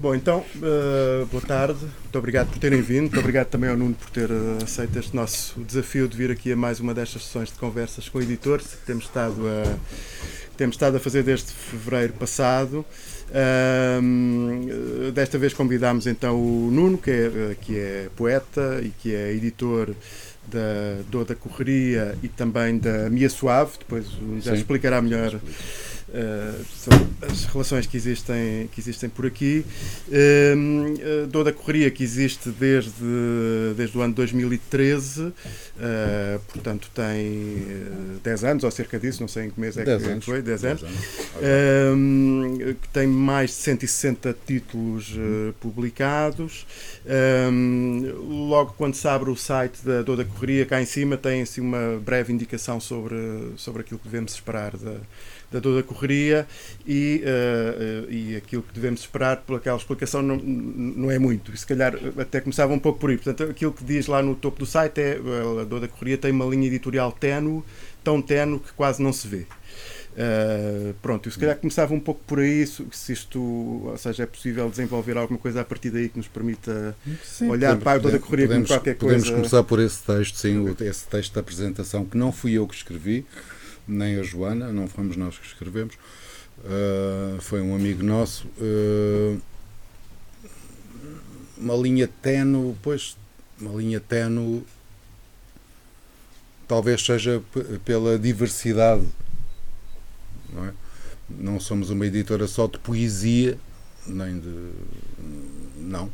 Bom, então, uh, boa tarde, muito obrigado por terem vindo, muito obrigado também ao Nuno por ter uh, aceito este nosso desafio de vir aqui a mais uma destas sessões de conversas com editores que temos estado a, temos estado a fazer desde fevereiro passado. Uh, desta vez convidámos então o Nuno, que é, que é poeta e que é editor da Dor da Correria e também da Mia Suave, depois já explicará melhor Uh, são as relações que existem, que existem por aqui. Uh, uh, a Correria que existe desde, desde o ano 2013, uh, portanto tem 10 anos ou cerca disso, não sei em que mês é que anos. foi, 10 anos, 10 anos. que tem mais de 160 títulos publicados. logo quando se abre o site da Dor da Correria, cá em cima tem assim, uma breve indicação sobre, sobre aquilo que devemos esperar da da toda a correria e, uh, e aquilo que devemos esperar por aquela explicação não, não é muito. Se calhar até começava um pouco por aí. Portanto, aquilo que diz lá no topo do site é a Dor da Correria tem uma linha editorial ténue, tão ténue que quase não se vê. Uh, pronto, eu se calhar começava um pouco por aí, se isto, ou seja, é possível desenvolver alguma coisa a partir daí que nos permita sim, olhar podemos, para a toda a correria podemos, como qualquer podemos coisa. Podemos começar por esse texto, sim, esse texto da apresentação, que não fui eu que escrevi, nem a Joana, não fomos nós que escrevemos, uh, foi um amigo nosso. Uh, uma linha tenue, pois, uma linha tenue, talvez seja pela diversidade, não é? Não somos uma editora só de poesia, nem de. Não.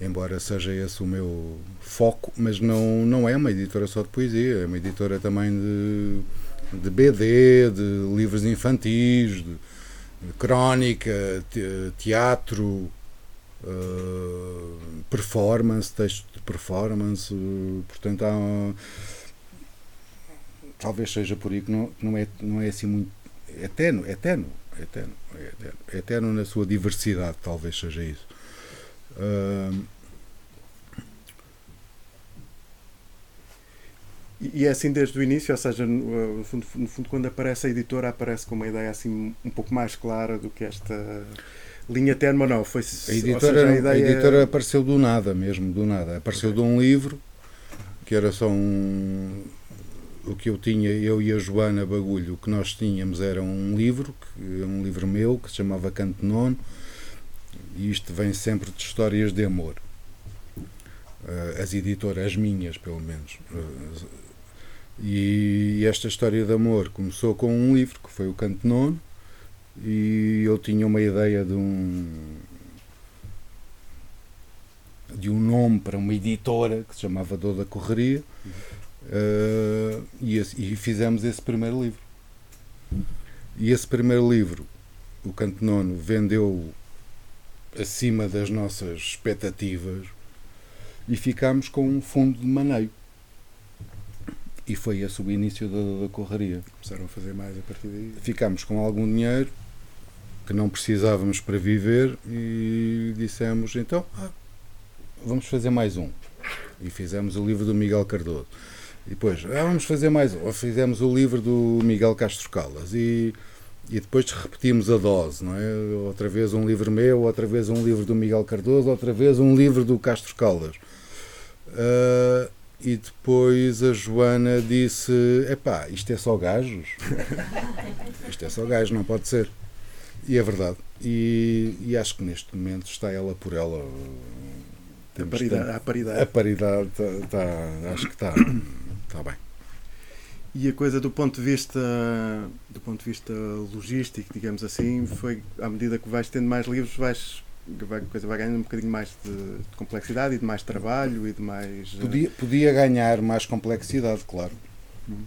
Embora seja esse o meu foco, mas não, não é uma editora só de poesia, é uma editora também de de BD, de livros infantis, de, crónica, te, teatro, uh, performance, texto de performance. Portanto, há, talvez seja por aí que não, não, é, não é assim muito. É tenue, é tenue, é tenue, é é na sua diversidade, talvez seja isso. Uh, E é assim desde o início, ou seja, no fundo, no fundo, quando aparece a editora, aparece com uma ideia assim um pouco mais clara do que esta linha termo não. Foi, a editora, seja, a, ideia... a editora apareceu do nada mesmo, do nada. Apareceu okay. de um livro que era só um. O que eu tinha, eu e a Joana Bagulho, o que nós tínhamos era um livro, que, um livro meu, que se chamava Canto Nono, e isto vem sempre de histórias de amor. Uh, as editoras, as minhas pelo menos, uh, e esta história de amor começou com um livro que foi o Canto Nono, e eu tinha uma ideia de um de um nome para uma editora que se chamava Dor da Correria uh, e, e, fizemos esse primeiro livro. E esse primeiro livro, o Canto Nono, vendeu acima das nossas expectativas e ficámos com um fundo de maneio. E foi esse o início da, da correria. Começaram a fazer mais a partir daí? Ficámos com algum dinheiro que não precisávamos para viver e dissemos então ah, vamos fazer mais um. E fizemos o livro do Miguel Cardoso. E depois, ah, vamos fazer mais um. Fizemos o livro do Miguel Castro Calas. E, e depois repetimos a dose, não é? Outra vez um livro meu, outra vez um livro do Miguel Cardoso, outra vez um livro do Castro Calas. Uh, e depois a Joana disse: Epá, isto é só gajos? isto é só gajos, não pode ser. E é verdade. E, e acho que neste momento está ela por ela. A paridade, a paridade. A paridade está, está, acho que está, está bem. E a coisa do ponto de vista do ponto de vista logístico, digamos assim, foi à medida que vais tendo mais livros, vais a coisa vai ganhando um bocadinho mais de, de, complexidade e de mais trabalho e de mais. Eh, podia, podia ganhar mais complexidade, claro. Uhum.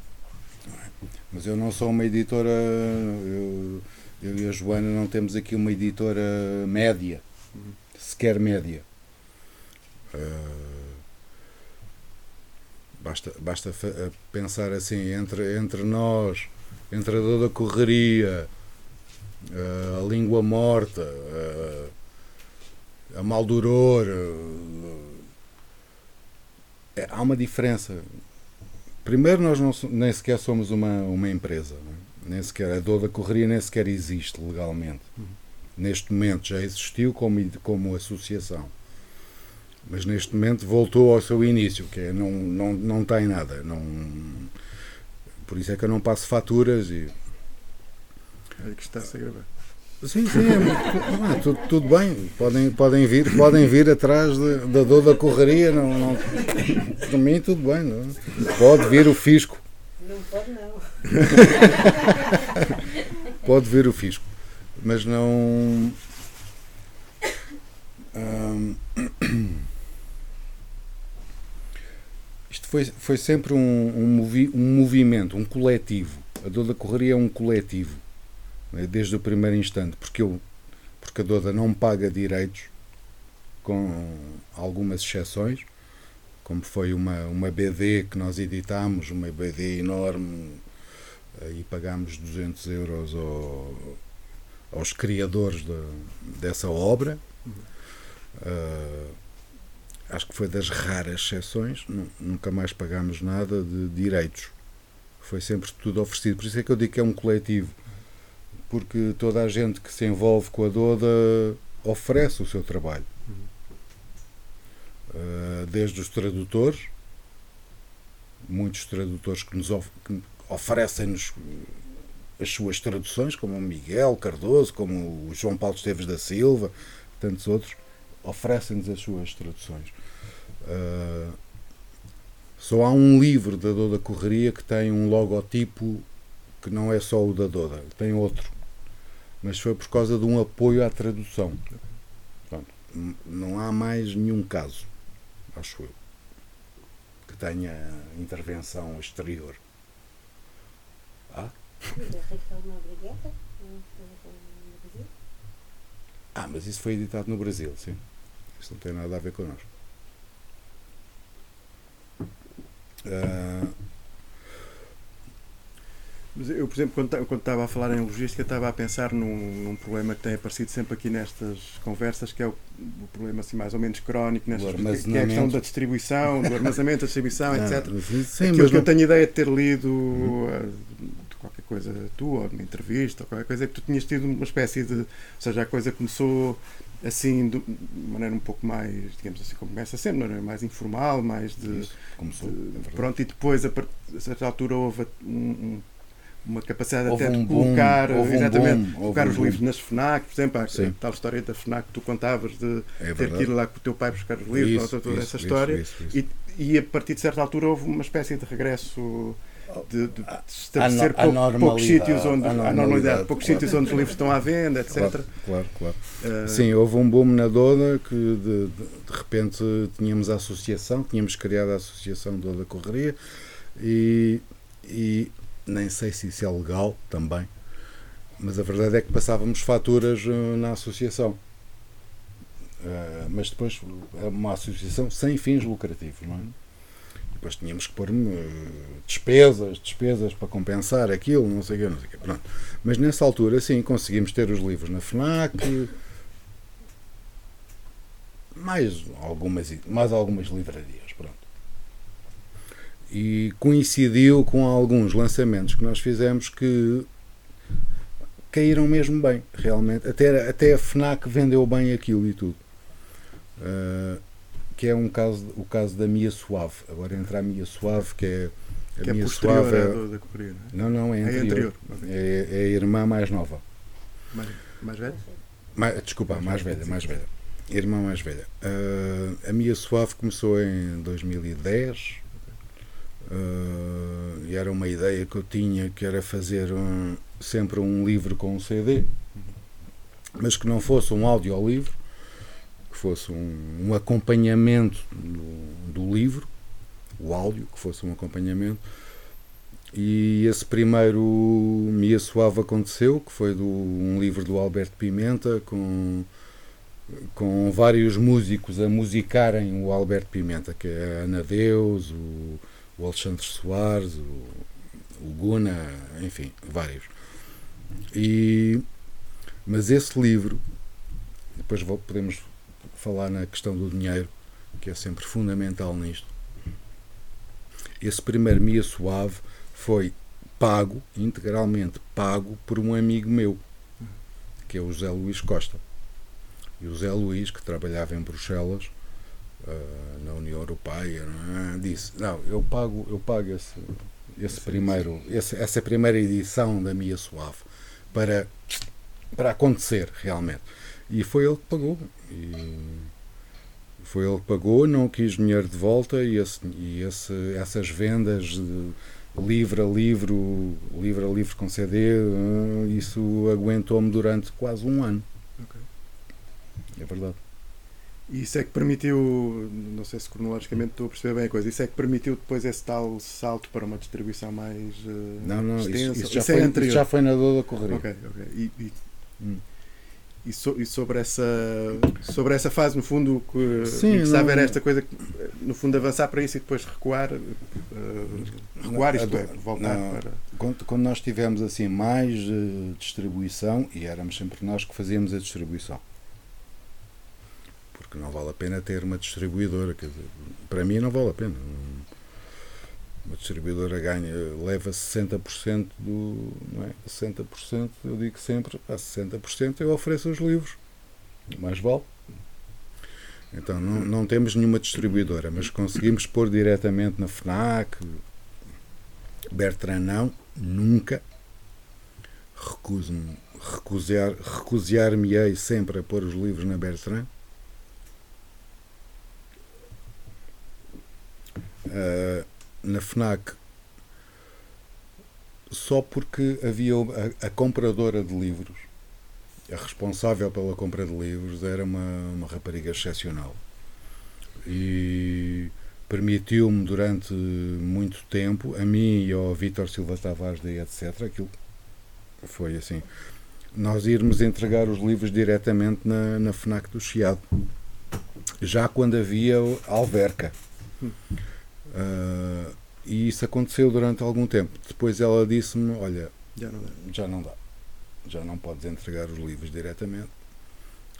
Mas eu não sou uma editora. Eu, eu, e a Joana não temos aqui uma editora média, uhum. sequer média. Uh, basta basta pensar assim: entre, entre nós, entre a dor da correria, uh, a língua morta. Uh, a Maldoror. É, há uma diferença. Primeiro, nós não, nem sequer somos uma, uma empresa. É? Nem sequer, a dor da correria nem sequer existe legalmente. Uhum. Neste momento já existiu como, como associação. Mas neste momento voltou ao seu início, que é não, não, não tem nada. Não, por isso é que eu não passo faturas e. É que está-se a gravar. Sim, sim, é, é, tudo, tudo bem. Podem, podem, vir, podem vir atrás da dor da correria. Não, não, para mim, tudo bem. Não. Pode vir o fisco. Não pode, não. pode vir o fisco. Mas não. Hum, isto foi, foi sempre um, um, movi, um movimento, um coletivo. A dor da correria é um coletivo desde o primeiro instante, porque, eu, porque a Doda não paga direitos, com algumas exceções, como foi uma, uma BD que nós editámos, uma BD enorme, e pagámos 200 euros ao, aos criadores de, dessa obra. Uh, acho que foi das raras exceções, nunca mais pagámos nada de direitos. Foi sempre tudo oferecido. Por isso é que eu digo que é um coletivo porque toda a gente que se envolve com a Doda oferece o seu trabalho. Uh, desde os tradutores, muitos tradutores que nos of oferecem-nos as suas traduções, como o Miguel Cardoso, como o João Paulo Esteves da Silva, tantos outros, oferecem-nos as suas traduções. Uh, só há um livro da Doda Correria que tem um logotipo que não é só o da Doda, tem outro mas foi por causa de um apoio à tradução. Pronto, não há mais nenhum caso, acho eu, que tenha intervenção exterior. Ah? Ah, mas isso foi editado no Brasil, sim. Isso não tem nada a ver connosco. Uh, mas eu, por exemplo, quando, quando estava a falar em logística, estava a pensar num, num, problema que tem aparecido sempre aqui nestas conversas, que é o, o problema assim, mais ou menos crónico, nestas, que, é a questão da distribuição, do armazenamento, da distribuição, ah, etc. Sim, Aquilo que eu tenho ideia de ter lido uhum. uh, de qualquer coisa tua, ou de uma entrevista, ou qualquer coisa, é que tu tinhas tido uma espécie de. Ou seja, a coisa começou assim de maneira um pouco mais, digamos assim, como começa sempre, não é? mais informal, mais de. Isso, começou. De, é pronto, e depois, a, a certa altura, houve um, um uma capacidade houve até um de colocar, boom, exatamente, um boom, colocar os livros nas FNAC, por exemplo, a, tal história da FNAC que tu contavas de é ter que ir lá com o teu pai buscar os livros, isso, toda isso, essa história, isso, e, e, a partir de certa altura houve uma espécie de regresso de, de, de estabelecer a, a pou, poucos sítios onde a normalidade, normalidade poucos claro. sítios onde os livros estão à venda, etc. Claro, claro. claro. Uh, Sim, houve um boom na Doda que de, de, repente tínhamos a associação, tínhamos criado a associação Doda Correria e, e nem sei se isso é legal também, mas a verdade é que passávamos faturas eh, na associação. Uh, mas depois é uma associação sem fins lucrativos, não é? Depois tínhamos que pôr despesas, despesas para compensar aquilo, não sei o quê, não sei o quê. Pronto. Mas nessa altura, sim, conseguimos ter os livros na FNAC, mais algumas, mais algumas livrarias e coincidiu com alguns lançamentos que nós fizemos que caíram mesmo bem, realmente. Até, até a FNAC vendeu bem aquilo e tudo. Uh, que é um caso, o caso da Mia Suave. Agora entra a Mia Suave, que é. A que é Mia é Suave é, da Correia, não é? Não, não, é anterior. É, anterior. É, é, a irmã mais nova. Mais, mais velha? Mais, desculpa, mais, mais velha, mais velha. Irmã mais velha. Uh, a Mia Suave começou em 2010 Uh, e era uma ideia que eu tinha que era fazer um, sempre um livro com um CD, mas que não fosse um audiolivro, que fosse um, um acompanhamento do, do, livro, o áudio, que fosse um acompanhamento. E esse primeiro Mia Suave aconteceu, que foi do, um livro do Alberto Pimenta, com, com vários músicos a musicarem o Alberto Pimenta, que é Ana Deus, o o Alexandre Soares, o, o Guna, enfim, vários. E, mas esse livro, depois podemos falar na questão do dinheiro, que é sempre fundamental nisto. Esse primeiro Mia Suave foi pago, integralmente pago, por um amigo meu, que é o José Luís Costa. E o José Luís, que trabalhava em Bruxelas, uh, na União Europeia, não é? disse: Não, eu pago, eu pago esse, esse primeiro, esse, essa primeira edição da Mia Suave para, para acontecer realmente. E foi ele que pagou. E foi ele que pagou, não quis dinheiro de volta e, esse, e esse, essas vendas de livro a livro, livro a livro com CD, eh, isso aguentou-me durante quase um ano. Ok. É verdade. E isso é que permitiu, não sei se cronologicamente estou a perceber bem a coisa, isso é que permitiu depois esse tal salto para uma distribuição mais uh, Não, não, isso, extensa? isso já, Isso é foi, anterior. isso já foi na dor da correria. Ok, ok. E, e- Hum. e so- e sobre essa sobre essa fase no fundo que Sim, interessava não- era esta coisa que, no fundo avançar para isso e depois recuar uh, recuar Não, isto é, voltar não. para Quando, quando nós tivemos assim mais eh, distribuição, e éramos sempre nós que fazíamos a distribuição. Porque não vale a pena ter uma distribuidora. Quer dizer, para mim não vale a pena. Uma distribuidora ganha, leva 60% do. Não é? 60%, eu digo sempre, a 60% eu ofereço os livros. Mais vale. Então não, não temos nenhuma distribuidora, mas conseguimos pôr diretamente na FNAC, Bertrand não, nunca. Recuso-me, recusar, recusear-me-ei sempre a pôr os livros na Bertrand. Na FNAC, só porque havia a, a compradora de livros, a responsável pela compra de livros, era uma, uma rapariga excepcional. E permitiu-me durante muito tempo, a mim e ao Vítor Silva Tavares da etc, aquilo foi assim, nós irmos entregar os livros diretamente na, na FNAC do Chiado. Já quando havia alverca. Ah, e isso aconteceu durante algum tempo. Depois ela disse-me, olha, já não dá. já não dá. Já não podes entregar os livros diretamente.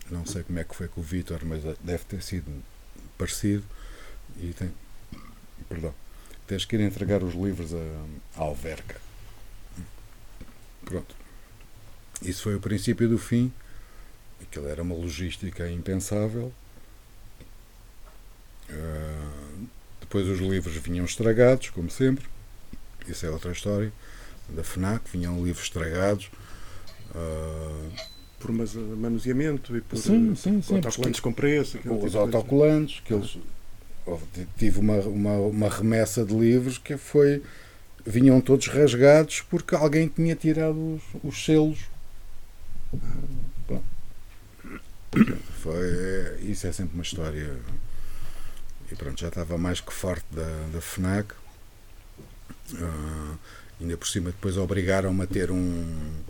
Não sei como é que foi com o Vítor, mas deve ter sido parecido. E tem, perdão, tens que ir entregar os livros à, à Alverca. Pronto. Isso foi o princípio do fim. Aquilo era uma logística impensável. Ah, depois os livros vinham estragados, como sempre. Isso é outra história. Da FNAC, vinham livros estragados. Ah, por mas- manuseamento e por Sim, uh, sim, sim, autocolantes com preço tipo os coisa. autocolantes, que eles tive uma, uma, uma remessa de livros que foi vinham todos rasgados porque alguém tinha tirado os, os selos. Foi, isso é sempre uma história. E pronto, já estava mais que forte da, da FNAC. Ah, ainda por cima depois obrigaram-me a ter um,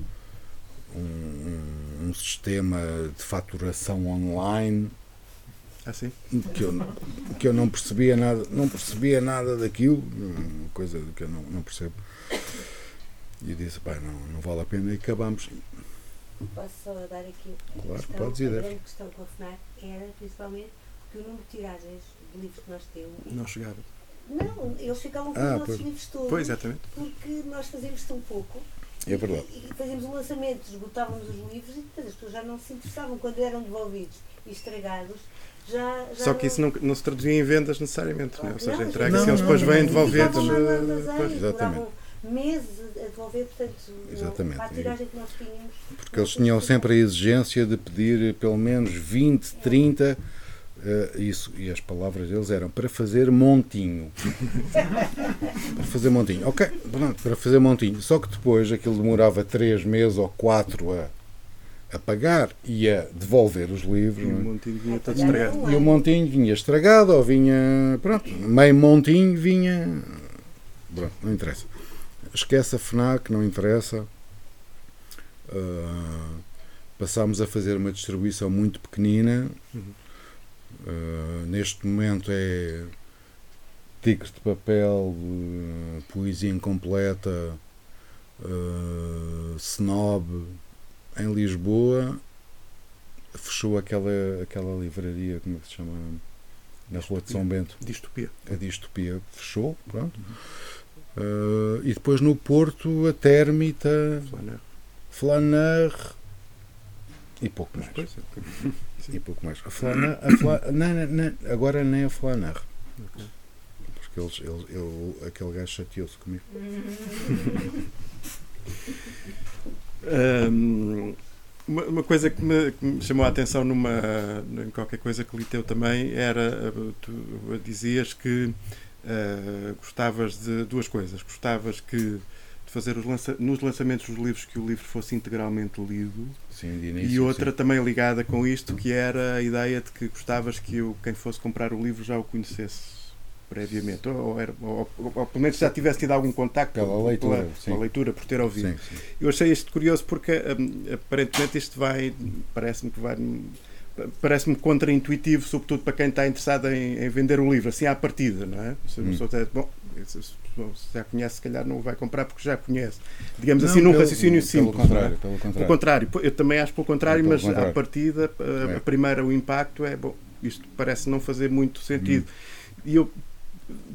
um, um- sistema de faturação online Ah, sim? que eu, que eu não percebia nada, não percebia nada daquilo, uma coisa que eu não, não percebo. E eu disse, pá, não, não vale a pena e acabamos. Posso só dar aqui a Claro, questão, podes ir, a deve. grande questão com a FNAC era principalmente que o número de tiragens de livros que nós temos. Não chegava. Não, eles ficavam com Ah, os nossos pois. livros todos. Pois, exatamente. Porque nós fazíamos tão pouco É verdade. e fazíamos um lançamento, esgotávamos os livros e depois as pessoas já não se interessavam. Quando eram devolvidos e estragados, já. já Só que isso não, não se traduzia em vendas necessariamente, né? ou seja, Não, entrega-se não, e eles não, depois não, vêm não, devolvidos. Uh, pois. Exatamente. demoravam meses a devolver, portanto, não- Exatamente. para a tiragem que nós tínhamos. Porque eles tinham sempre a exigência de pedir pelo menos 20, 30. Eh, isso, e as palavras deles eram para fazer montinho. para fazer montinho. Ok, pronto, para fazer montinho. Só que depois aquilo demorava 3 meses ou 4 a, a pagar e a devolver os livros. E o é? montinho vinha todo estragado. E o montinho vinha estragado ou vinha. Pronto, meio montinho vinha. Pronto, não interessa. Esquece a FNAC, não interessa. Ah, passámos a fazer uma distribuição muito pequenina. Uhum. Ah, neste momento é Tigre de Papel, eh, Poesia Incompleta, eh, Snob, em Lisboa. Fechou aquela, aquela livraria, como é que se chama? Na Rua de São Bento, Distopia. a Distopia fechou, pronto. Eh, e depois no Porto, a Térmita, Flaner. Flaner, E pouco mais. Pois, E pouco mais. A Flaner, a não, não, não, agora nem a Flaner. Porque eles, eles, ele, aquele gajo chateou-se comigo. Hum, uma, uma coisa que me, que me chamou a atenção numa, em qualquer coisa que li teu também era, uh, tu dizias que uh, gostavas de duas coisas. Gostavas que fazer os lança, nos lançamentos dos livros que o livro fosse integralmente lido Sim, início, e outra sim. também ligada com isto que era a ideia de que gostavas que eu, quem fosse comprar o livro já o conhecesse previamente ou, ou, era, ou, ou- pelo menos já tivesse tido algum contacto Pela leitura, pela, leitura por ter ouvido Sim, sim. eu achei isto curioso porque hum, aparentemente isto vai, parece-me que vai, parece-me contraintuitivo, sobretudo para quem está interessado em, em vender o livro, assim à partida, não é? Se Hum. bom, se, já conhece, se calhar não vai comprar porque já conhece. Digamos Não, assim, num raciocínio pelo simples. é? Contrário, pelo Pelo contrário. contrário, eu também acho pelo contrário, É pelo mas à contrário. partida, a, É. a primeira, o impacto é, bom, isto parece não fazer muito sentido. Hum. E eu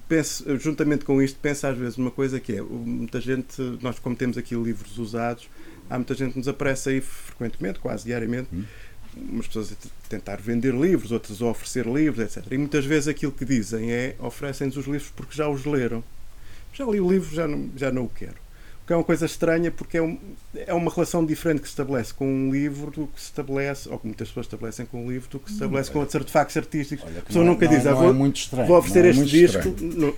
penso, juntamente com isto, penso às vezes uma coisa que é, muita gente, nós como temos aqui livros usados, há muita gente que nos aparece aí frequentemente, quase diariamente, Hum. umas pessoas a tentar vender livros, outras a oferecer livros, etc. E muitas vezes aquilo que dizem é, oferecem-nos os livros porque já os leram. Já li o livro, já não, já não o quero. O que é uma coisa estranha porque é, um- é uma relação diferente que se estabelece com um livro do que se estabelece, ou que muitas pessoas estabelecem com um livro, do que se estabelece com outros artefactos artísticos. Olha, A pessoa não é- nunca não é- diz, ah, não é vou, muito estranho. vou oferecer não é este disco. no-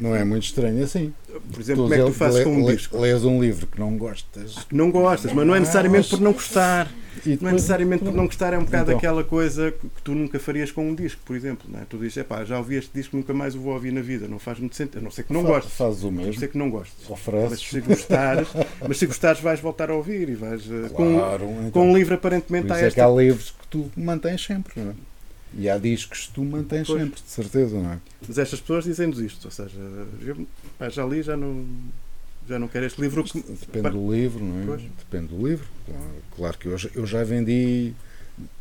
Não é muito estranho assim. por exemplo, como é que tu fazes le- com um le- disco? Lês um livro que não gostas. Que não gostas, mas não é necessariamente por não gostar. E Não é depois- necessariamente por não gostar, é um bocado Então. aquela coisa que, tu nunca farias com um disco, por exemplo. Não é? Tu dizes, epá, já ouvi este disco, nunca mais o vou ouvir na vida. Não faz muito sentido. A não ser que não Fa- gostes. Fazes o A não mesmo. ser que não gostes. Mas Ofereces. se gostares, mas se gostares vais voltar a ouvir e vais eh, com, Claro, então. com um livro aparentemente há é que esta há livros que tu mantens sempre, não é? E há discos que tu mantens Pois. sempre, de certeza, não é? Mas estas pessoas dizem-nos isto, ou seja, eu, pá, já li, já não, já não quero este livro. que- Depende do livro, não é? Pois. Depende do livro. Claro, que eu já, eu já vendi.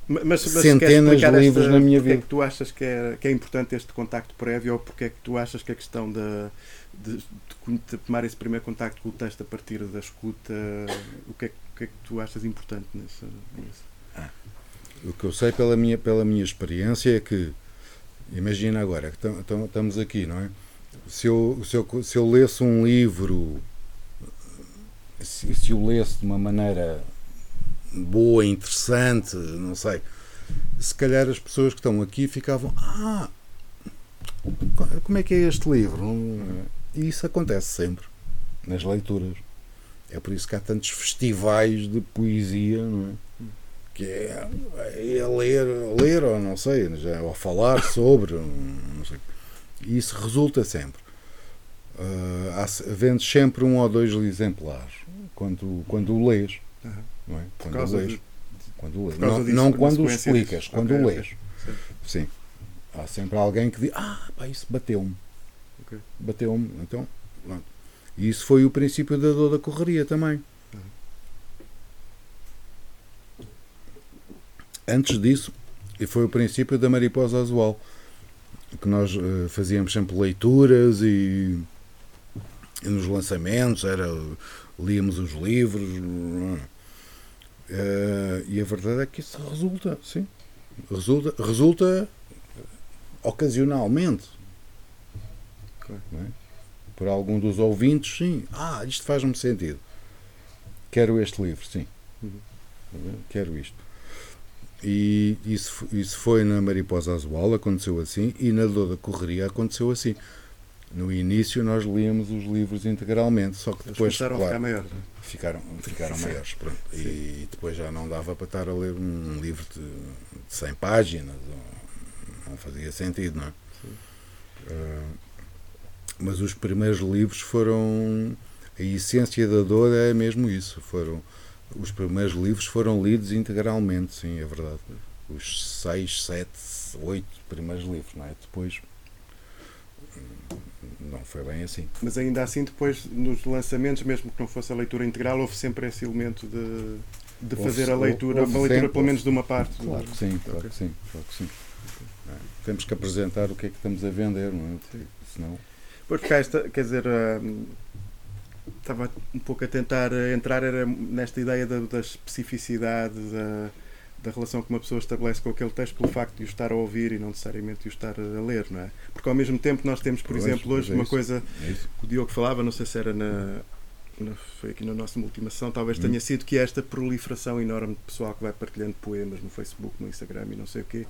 Mas, mas Centenas de livros esta- na minha é vida. que tu achas que é, que é importante este contacto prévio ou porque é que tu achas que a questão da, de, de de tomar esse primeiro contacto com o texto a partir da escuta, o que é, que- o que, é que tu achas importante nisso? O que eu sei pela minha, pela minha experiência é que, imagina agora, que tam- tam- estamos aqui, não é? Se eu, se eu, se eu lesse um livro, se, se eu lesse de uma maneira boa, interessante, não sei, se calhar as pessoas que estão aqui ficavam, ah, co- como é que é este livro? E isso acontece sempre nas leituras. É por isso que há tantos festivais de poesia, não é? Que é, é ler, ler ou não sei, já, ou falar sobre, não sei. E isso resulta sempre. Ah, há vendes sempre um ou dois exemplares quando, quando o lês. Aham. Não é? Por Quando o lês. de- Quando o lês. Não, disso, não quando o explicas, quando Ok, o lês. Sim. Há sempre alguém que diz, ah, pá, isso bateu-me. Ok. Bateu-me. Então, pronto. E isso foi o princípio da dor da correria também. Uhum. Antes disso, e foi o princípio da mariposa azul, que nós eh, fazíamos sempre leituras e, e nos lançamentos era líamos os livros eh, e a verdade é que isso resulta, sim, resulta, resulta ocasionalmente não é? por algum dos ouvintes, sim, ah, isto faz-me sentido. Quero este livro, sim. Uhum. Quero isto. E isso, isso foi na Mariposa Azual, aconteceu assim, e na Dor da Correria aconteceu assim. No início nós líamos os livros integralmente, só que Eles depois começaram a claro, ficar maiores. é? ficaram, ficaram maiores. Pronto. E depois já não dava para estar a ler um livro de, de 100 páginas. Não fazia sentido, não é? Ah, mas os primeiros livros foram. A essência da dor é mesmo isso. Foram, os primeiros livros foram lidos integralmente, sim, é verdade. Os seis, sete, oito primeiros livros, não é? Depois. Não foi bem assim. Mas ainda assim, depois, nos lançamentos, mesmo que não fosse a leitura integral, houve sempre esse elemento de, de Houve- fazer a leitura, houve uma leitura sempre- pelo menos de uma parte. do- Claro que sim, claro Ok. que sim, claro que sim. É, Temos que apresentar o que é que estamos a vender, não é? Senão, Porque cá esta, quer dizer, hum, estava um pouco a tentar entrar era nesta ideia da, da especificidade, da, da relação que uma pessoa estabelece com aquele texto pelo facto de o estar a ouvir e não necessariamente de o estar a ler, não é? Porque ao mesmo tempo nós temos, por Pois, exemplo, hoje é uma isso. coisa É que o Diogo falava, não sei se era na, na- foi aqui na nossa última sessão, talvez Hum. tenha sido que esta proliferação enorme de pessoal que vai partilhando poemas no Facebook, no Instagram e não sei o quê,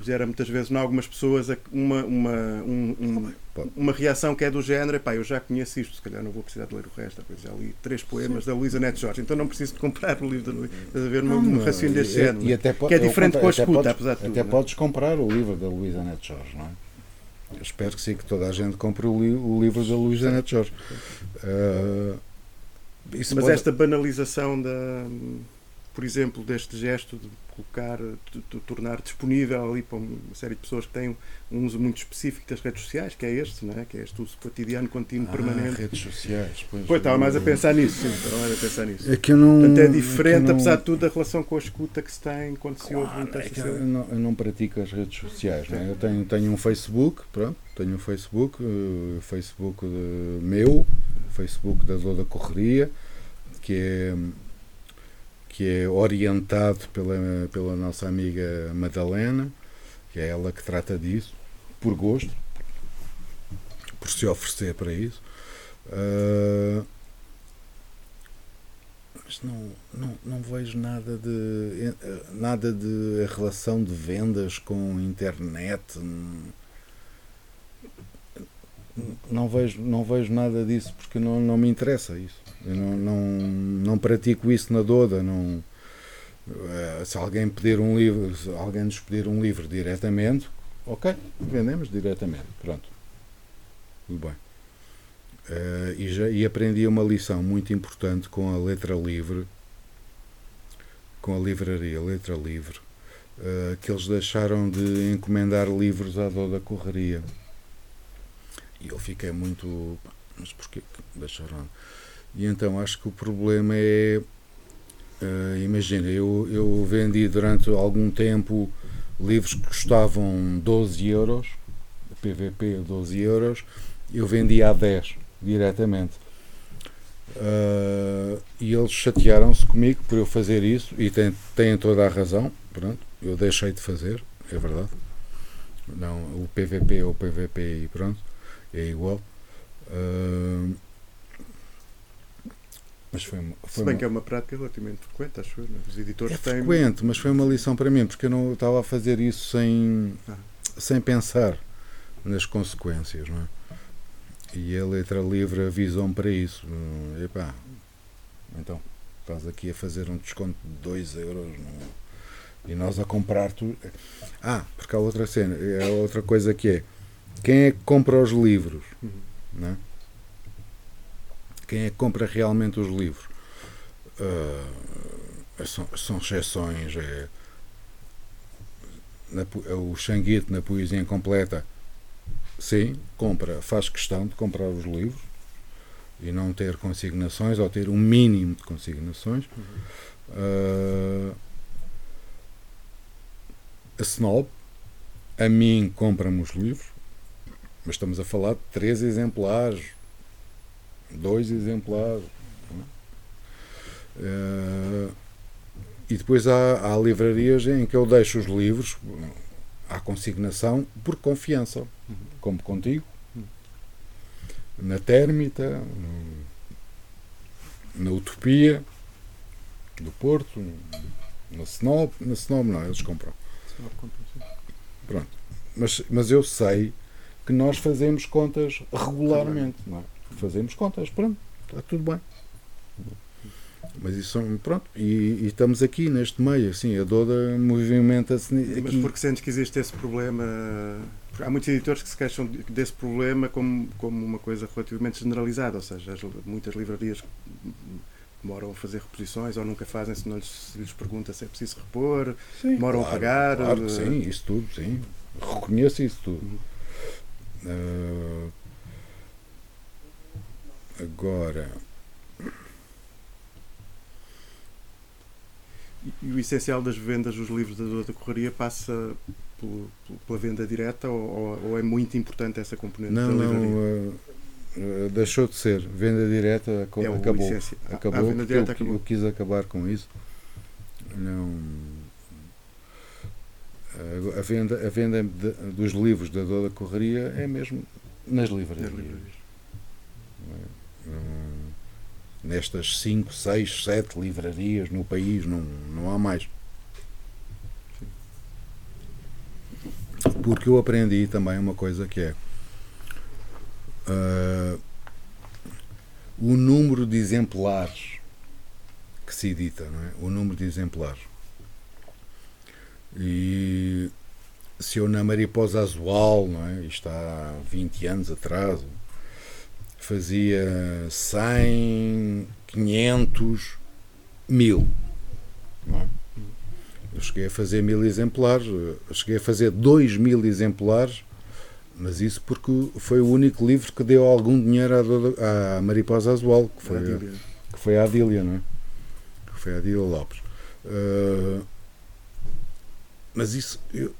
gera muitas vezes em algumas pessoas uma, uma, um- um- Pode. uma reação que é do género, pá, eu já conheço isto, se calhar não vou precisar de ler o resto, depois já li três poemas da Luísa Neto Jorge, então não preciso de comprar o livro da Luísa, estás a ver um, um raciocínio deste género. e até po- que é diferente com a até escuta, podes- apesar de tudo. Até não é? podes comprar o livro da Luísa Neto Jorge, não é? Eu espero que sim, que toda a gente compre o, li- o livro da Luísa Neto Jorge. Isso Mas pode- esta banalização da, por exemplo, deste gesto de colocar, tornar disponível ali para uma série de pessoas que têm um uso muito específico das redes sociais, que é este, não é? Que é este uso cotidiano, contínuo, Ah, permanente. redes sociais. Pois, Pois estava mais a pensar nisso, sim, estava mais a pensar nisso. É que eu não. Portanto, é é diferente, eu não- apesar de tudo, a relação com a escuta que se tem quando se ouve Claro, é texto que seu. eu, não, eu não pratico as redes sociais, não é? Eu tenho, tenho um Facebook, pronto, tenho um Facebook, eh, Facebook de- meu, Facebook da da Correria, que é, que é orientado pela, pela nossa amiga Madalena, que é ela que trata disso, por gosto, por se oferecer para isso. Ah, mas não, não, não vejo nada de eh, nada de relação de vendas com internet. hum. Não vejo, não vejo nada disso porque não, não me interessa isso. Eu não, não, não pratico isso na Doda. Não, eh, se alguém pedir um livro, se alguém nos pedir um livro diretamente, ok, vendemos diretamente. Pronto. Tudo bem. Eh, e, já, e aprendi uma lição muito importante com a letra livre, com a livraria Letra Livre, eh, que eles deixaram de encomendar livros à dor da correria. E eu fiquei muito. "Pá, Mas porquê que deixaram? E então acho que o problema é. eh, imagina, eu, eu vendi durante algum tempo livros que custavam 12 euros, PVP 12 euros, eu vendi a 10 diretamente. Ah, e eles chatearam-se comigo por eu fazer isso e têm, têm toda a razão. Pronto, eu deixei de fazer, é verdade. Não, o PVP é o PVP e pronto, é igual. Ah, mas foi, uma- Se foi bem uma- que é uma prática relativamente frequente, acho eu. é? Os editores é têm. frequente, mas foi uma lição para mim, porque eu não estava a fazer isso sem, Ah. sem pensar nas consequências, não é? E a letra livre avisou-me para isso. Epá, então, estás aqui a fazer um desconto de 2 euros não é? e nós a comprar tudo. Ah, porque há outra cena, é outra coisa que é quem é que compra os livros? Uhum. não é? Quem é que compra realmente os livros? Ah, são, são exceções. É, na é o Xanguito na poesia incompleta, sim, compra, faz questão de comprar os livros e não ter consignações ou ter um mínimo de consignações. Ah, a Snob, a mim, compra-me os livros, mas estamos a falar de três exemplares, dois exemplares. é? Eh, e depois há, há livrarias em que eu deixo os livros à consignação por confiança, como contigo, na Térmita, no- na Utopia do Porto, na Snob, na Snob não, eles compram. Mas, mas eu sei que nós fazemos contas regularmente, não é? Fazemos contas, pronto, está tudo bem. Mas isso são, pronto, e, e estamos aqui neste meio, assim, a Doda movimenta-se ni- Mas aqui. porque sentes que existe esse problema. Há muitos editores que se queixam de- desse problema como, como uma coisa relativamente generalizada, ou seja, as, muitas livrarias demoram a fazer reposições ou nunca fazem se não lhes, se lhes pergunta se é preciso repor, Sim, demoram a pagar, Claro que eh, sim, isso tudo, sim. Reconheço isso tudo. Ah, agora, E, o essencial das vendas dos livros da Correria passa pelo- pela venda direta ou, ou- é muito importante essa componente não, da livraria? não, ah, ah, deixou de ser. Venda direta é acabou. Acabou, a venda porque direta eu, acabou. eu quis acabar com isso. Não, A venda, a venda de, dos livros da Dor da Correria é mesmo nas livrarias. Nas livrarias. Hum, nestas 5, 6, 7 livrarias no país não, não há mais. Porque eu aprendi também uma coisa que é uh, o número de exemplares que se edita, não é? o número de exemplares. E se eu na Mariposa Azual, não é? isto há 20 anos atrás, fazia 100, 500, 1000. Não é? Eu cheguei a fazer mil exemplares, cheguei a fazer dois mil exemplares, mas isso porque foi o único livro que deu algum dinheiro à, à Mariposa Azual, que foi, a, que foi a Adília, não é? Que foi a Adília Lopes. Uh, mas isso, eu,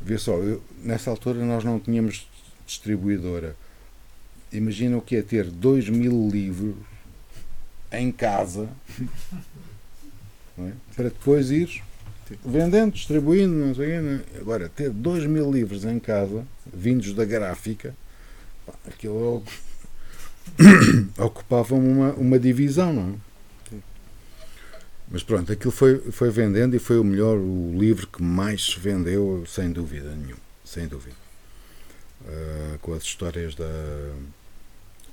vê só, eu, nessa altura nós não tínhamos distribuidora. Imagina o que é ter dois mil livros em casa é? para depois ir vendendo, distribuindo, não sei, não. Agora, ter dois mil livros em casa, vindos da gráfica, aquilo ocupava uma, uma divisão, não é? Mas pronto, aquilo foi, foi vendendo e foi o melhor, o livro que mais se vendeu, sem dúvida nenhuma. Sem dúvida. Uh, com as histórias da,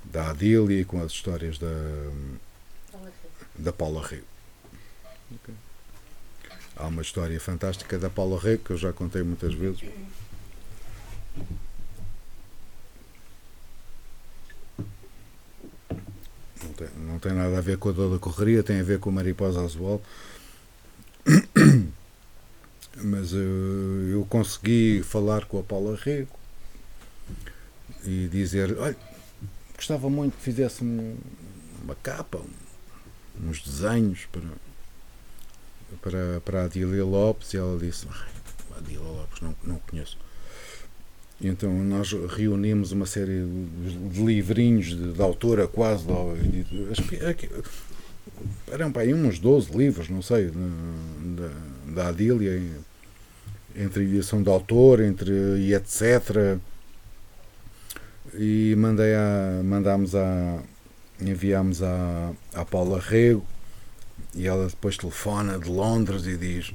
da Adília e com as histórias da, da Paula Rio. Okay. Há uma história fantástica da Paula Rio que eu já contei muitas vezes. Tem, não tem nada a ver com a dor da correria, tem a ver com a mariposa azual. Mas eu, eu consegui falar com a Paula Rego e dizer: olha, gostava muito que fizesse uma capa, uns desenhos para, para, para a Adília Lopes e ela disse: ah, Adília Lopes, não, não conheço. E então nós reunimos uma série de livrinhos de, de autora quase de, eram para aí uns 12 livros, não sei, da, Adília, entre edição de autor, entre e etc. E mandei a, mandámos a, enviámos a, a Paula Rego e ela depois telefona de Londres e diz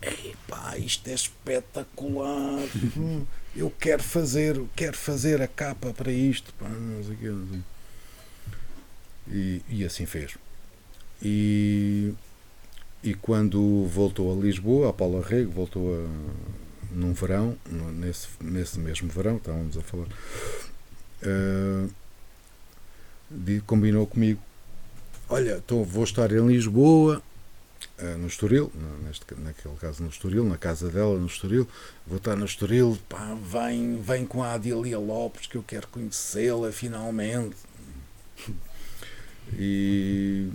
Epá, isto é espetacular eu quero fazer, quero fazer a capa para isto. Pá, não sei. E, e assim fez. E, e quando voltou a Lisboa, a Paula Rego voltou a, num verão, nesse, nesse mesmo verão, estávamos a falar, uh, combinou comigo: Olha, tô, vou estar em Lisboa, no Estoril, neste, naquele caso no Estoril, na casa dela no Estoril, vou estar no Estoril, pá, vem, vem com a Adília Lopes que eu quero conhecê-la finalmente. E,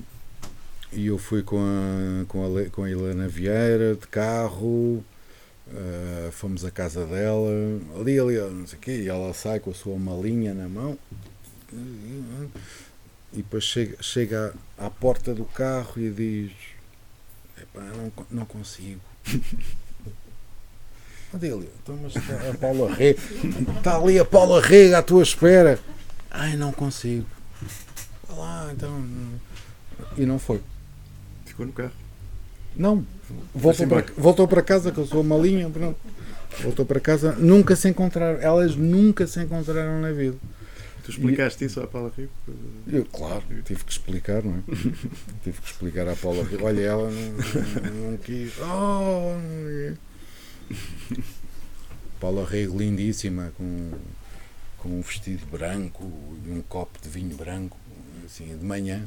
e eu fui com a, com a, com a Helena Vieira de carro, uh, fomos à casa dela, ali, ali, não sei o quê, e ela sai com a sua malinha na mão. E depois chega, chega à porta do carro e diz Epá, não, não consigo. Adílio, então, mas está a Paula Rega. Está ali a Paula Rega à tua espera. Ai, não consigo. Vá lá, então. E não foi. Ficou no carro. Não. Voltou para, voltou para casa, que eu sou malinha. Pronto. Voltou para casa. Nunca se encontraram. Elas nunca se encontraram na vida. Explicaste e... isso à Paula Rico? Eu, claro, tive que explicar, não é? tive que explicar à Paula Rico. Olha, ela não, não, quis. Oh, Paula Rego lindíssima, com, com um vestido branco e um copo de vinho branco, assim, de manhã.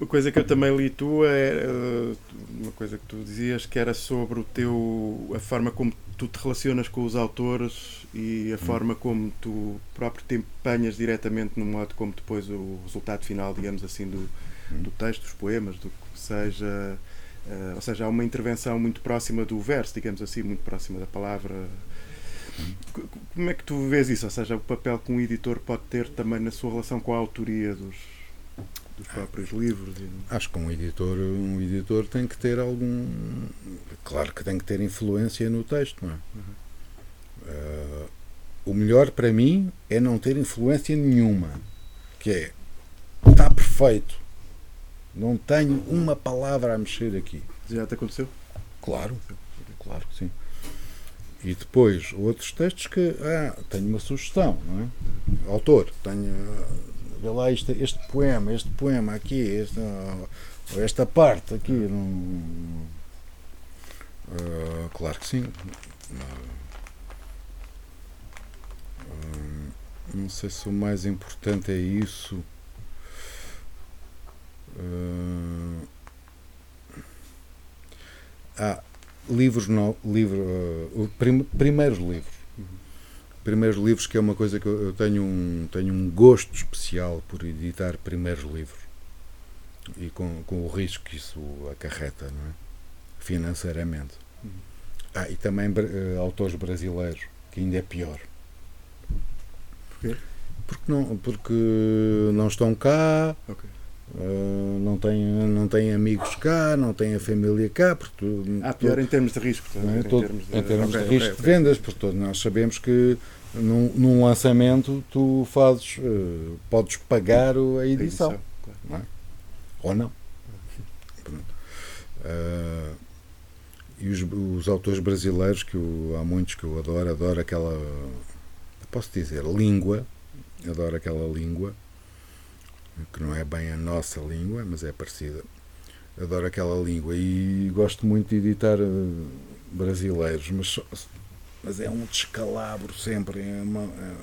Uma coisa que eu também li tua é uma coisa que tu dizias que era sobre o teu a forma como tu te relacionas com os autores e a hum. forma como tu próprio te empenhas diretamente no modo como depois o resultado final, digamos assim, do, hum. do texto, dos poemas, do que seja. Uh, ou seja, há uma intervenção muito próxima do verso, digamos assim, muito próxima da palavra. Hum. Como é que tu vês isso? Ou seja, o papel que um editor pode ter também na sua relação com a autoria dos, dos próprios livros. Acho que um editor, um editor tem que ter algum. Claro que tem que ter influência no texto, não é? Uhum. Uh, o melhor para mim é não ter influência nenhuma. Que é. Está perfeito. Não tenho uma palavra a mexer aqui. Já te aconteceu? Claro, claro que sim. E depois, outros textos que. Ah, tenho uma sugestão, não é? Autor, tenho. Vê lá este, poema, este poema aqui, este, esta parte aqui. Não, uh, claro que sim. Uh, não sei se o mais importante é isso. Uh, ah, livros não, livro, uh, prim, primeiros livros. Primeiros livros que é uma coisa que eu, eu, tenho um tenho um gosto especial por editar primeiros livros e com, com o risco que isso acarreta, não é? Financeiramente. Uhum. Ah, e também uh, autores brasileiros, que ainda é pior. Porquê? Porque não, porque não estão cá. Okay. Uh, não, tem, não tem amigos cá, não tem a família cá. Porque tu, ah, pior em termos de risco. É? Em, todo, termos de, em termos okay, de risco okay, de vendas, porque todos nós sabemos que num, num lançamento tu fazes, uh, podes pagar a edição. A edição não é? Ou não. Uh, e os, os, autores brasileiros, que eu, há muitos que eu adoro, adoro aquela, posso dizer, língua, adoro aquela língua que não é bem a nossa língua, mas é parecida. Adoro aquela língua e gosto muito de editar uh, brasileiros, mas, mas é um descalabro sempre. É uma, é,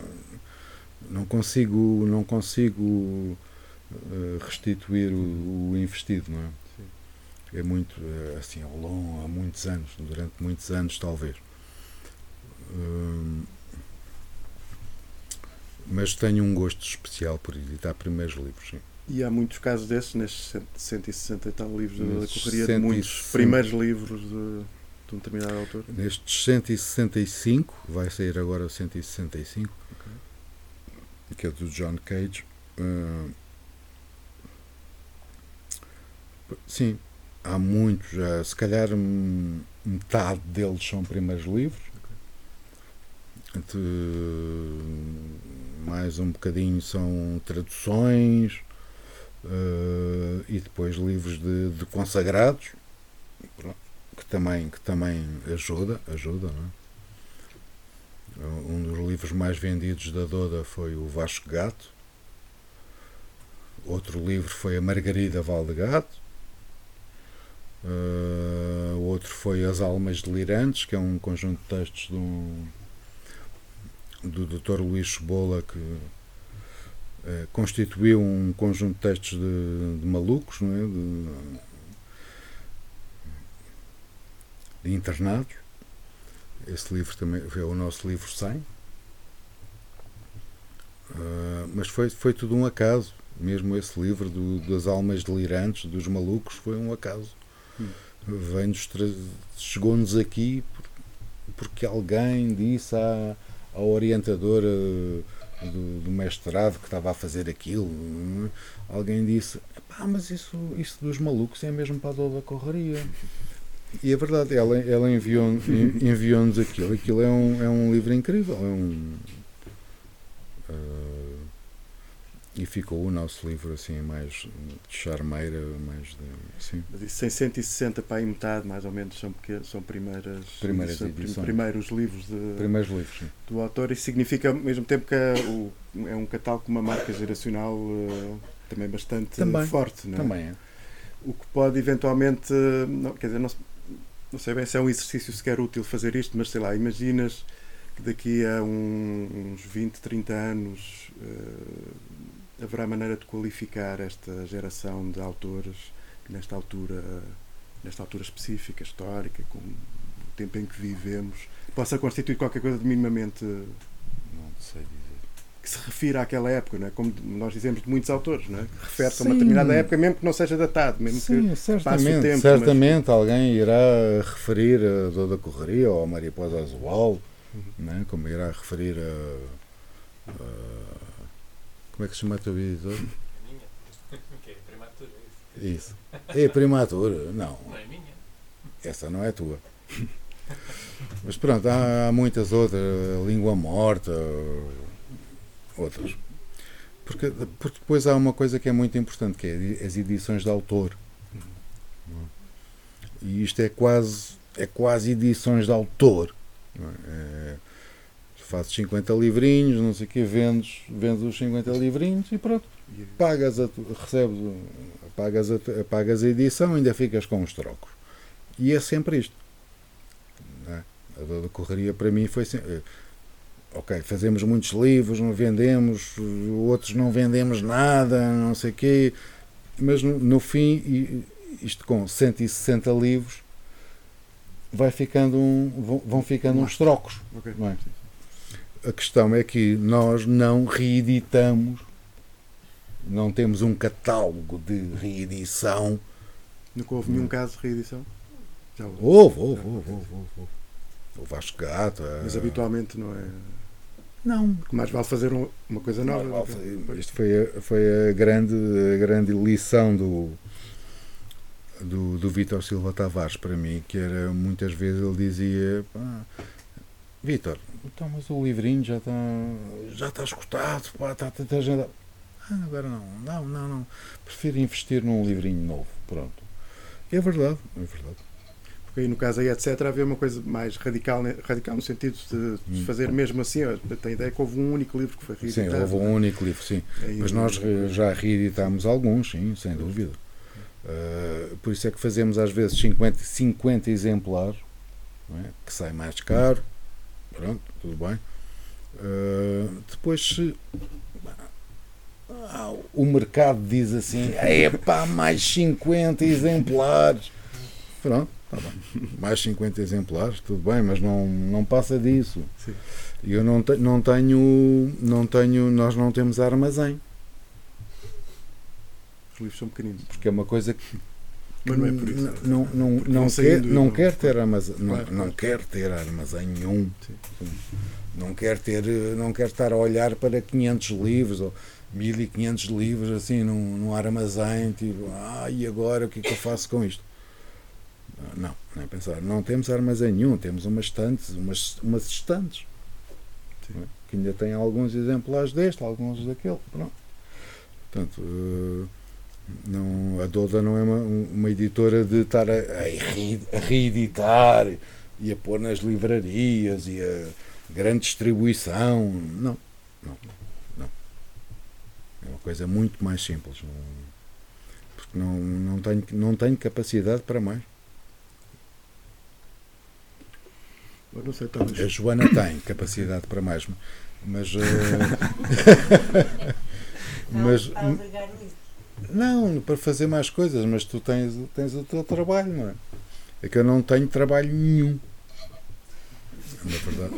não consigo, não consigo uh, restituir o, o, investido, não é? Sim. É muito, uh, assim, ao longo, há muitos anos, durante muitos anos, talvez. Uh, mas tenho um gosto especial por editar primeiros livros. Sim. E há muitos casos desses, nestes 160 e tal livros da correria, de muitos primeiros livros de, de um determinado autor? Nestes 165, vai sair agora o 165, okay. que é do John Cage. Uh, sim, há muitos, já, se calhar metade deles são primeiros livros. Okay. De, mais um bocadinho são traduções uh, e depois livros de, de consagrados que também, que também ajuda, ajuda é? Um dos livros mais vendidos da Doda foi o Vasco Gato. Outro livro foi a Margarida Valdegato. Uh, outro foi As Almas Delirantes, que é um conjunto de textos de um, do Dr. Luís Cebola, que eh, constituiu um conjunto de textos de, de malucos, não é? de, de internados. Esse livro também foi o nosso livro 100. Uh, ah, mas foi, foi tudo um acaso. Mesmo esse livro do, das almas delirantes, dos malucos, foi um acaso. Hum. Chegou-nos aqui porque alguém disse há a orientadora do, do, mestrado que estava a fazer aquilo. Alguém disse: pá, mas isso, isso dos malucos é mesmo para a dor da correria. E é verdade, ela, ela enviou-nos enviou aquilo. Aquilo é um, é um livro incrível. É um, uh, e ficou o nosso livro assim mais de charmeira, mais de. Sim. Mas isso em 160 para aí metade, mais ou menos, são, porque, são primeiras, primeiras são edições. primeiros livros de, primeiros livros, sim. do autor. Isso significa ao mesmo tempo que é, o, é um catálogo com uma marca geracional uh, também bastante também, forte. Não é? Também é. O que pode eventualmente. Não, quer dizer, não, não sei bem se é um exercício sequer útil fazer isto, mas sei lá, imaginas que daqui a um, uns 20, 30 anos. Uh, haverá maneira de qualificar esta geração de autores nesta altura, nesta altura específica, histórica, com o tempo em que vivemos, possa constituir qualquer coisa de minimamente. Não sei dizer. Que se refira àquela época, não é? como nós dizemos de muitos autores, não é? que refere-se a uma determinada época, mesmo que não seja datado, mesmo Sim, que certamente, passe o tempo. Certamente mas... alguém irá referir a Dor da Correria ou a Mariposa Azual, uhum. não é? como irá referir a, a como é que se chama a tua editora? Isso. É primatura? Não, Não é minha. essa não é tua. Mas pronto, há, muitas outras, língua morta, outras. Porque, porque depois há uma coisa que é muito importante, que é as edições de autor. E isto é quase, é quase edições de autor. não é? Fazes 50 livrinhos, não sei o quê, vendes, vendes os 50 livrinhos e pronto. Pagas a, recebes, pagas a, pagas a edição ainda ficas com os trocos. E é sempre isto. é? A dor da correria para mim foi sempre. Ok, fazemos muitos livros, não vendemos, outros não vendemos nada, não sei o quê, mas no, no fim, isto com 160 livros, vai ficando um- vão, ficando uns trocos. Ok. Não é? A questão é que nós não reeditamos, não temos um catálogo de reedição. Nunca houve nenhum caso de reedição? Já houve. Houve, houve, houve, houve, houve. O Vasco Gato. é- Mas habitualmente não é. Não. Mais vale fazer um- uma coisa nova. Que- foi- Isto foi, a, foi a, grande, a grande lição do, do, do Vítor Silva Tavares para mim, que era muitas vezes ele dizia "Pá, Vítor, então mas o livrinho já está já está escutado, pá, está tanta gente. Ah, agora não, não, não, não. Prefiro investir num livrinho novo. Pronto. É verdade, é verdade. Porque aí no caso aí, etc., havia uma coisa mais radical, radical no sentido de, de Hum. fazer mesmo assim. Tenho a ideia que houve um único livro que foi Sim, reeditado. houve um único livro, sim. Aí Mas nós já reeditámos alguns, sim, sem dúvida. Uh, por isso é que fazemos às vezes 50, 50 exemplares, é? que sai mais caro. Pronto, tudo bem. Uh, depois, se ah, o mercado diz assim: epá, mais 50 exemplares. Pronto, está bem. Mais 50 exemplares, tudo bem, mas não, não passa disso. Sim. Eu não, te- não tenho, não tenho, nós não temos armazém, Os livros são pequeninos. porque é uma coisa que Mas não é por isso. não, não, não, vão quer, não não- quer ter armazém, não, Claro, não quer ter armazém nenhum. Sim. Não quer ter, não quer estar a olhar para 500 livros ou 1500 livros assim num, num armazém, tipo, ah, e agora o que é que eu faço com isto? Não, nem pensar. Não temos armazém nenhum, temos umas estantes, umas, umas estantes. Sim. não? Que ainda tem alguns exemplares deste, alguns daquele. Pronto. Portanto, eh, não, a Doda não é uma, uma editora de estar a, a re- a reeditar e a pôr nas livrarias e a grande distribuição. Não, não, não. É uma coisa muito mais simples. Não, porque não, não, tenho, não tenho capacidade para mais. Eu não sei, talvez. A Joana tem capacidade para mais, mas. Não, mas. Não, para fazer mais coisas, mas tu tens, tens o teu trabalho, não é? É que eu não tenho trabalho nenhum. Na verdade.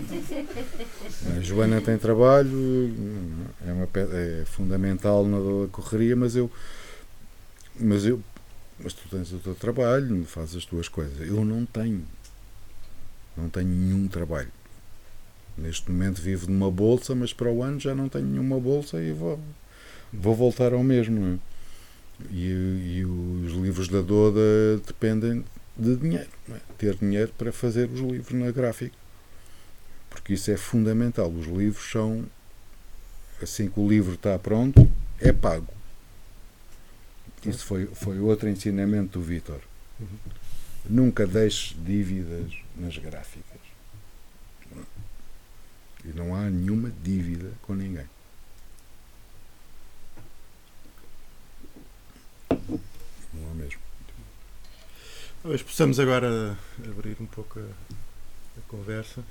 A Joana tem trabalho, é, uma, é fundamental na correria, mas eu. Mas eu. Mas tu tens o teu trabalho, fazes as tuas coisas. Eu não tenho. Não tenho nenhum trabalho. Neste momento vivo de uma bolsa, mas para o ano já não tenho nenhuma bolsa e vou, vou voltar ao mesmo. E, e os livros da Doda dependem de dinheiro. é? Ter dinheiro para fazer os livros na gráfica. Porque isso é fundamental. Os livros são. Assim que o livro está pronto, é pago. Isso foi, foi outro ensinamento do Vítor. Nunca deixes dívidas nas gráficas. E não há nenhuma dívida com ninguém. Não há mesmo. Talvez possamos agora abrir um pouco a, a conversa.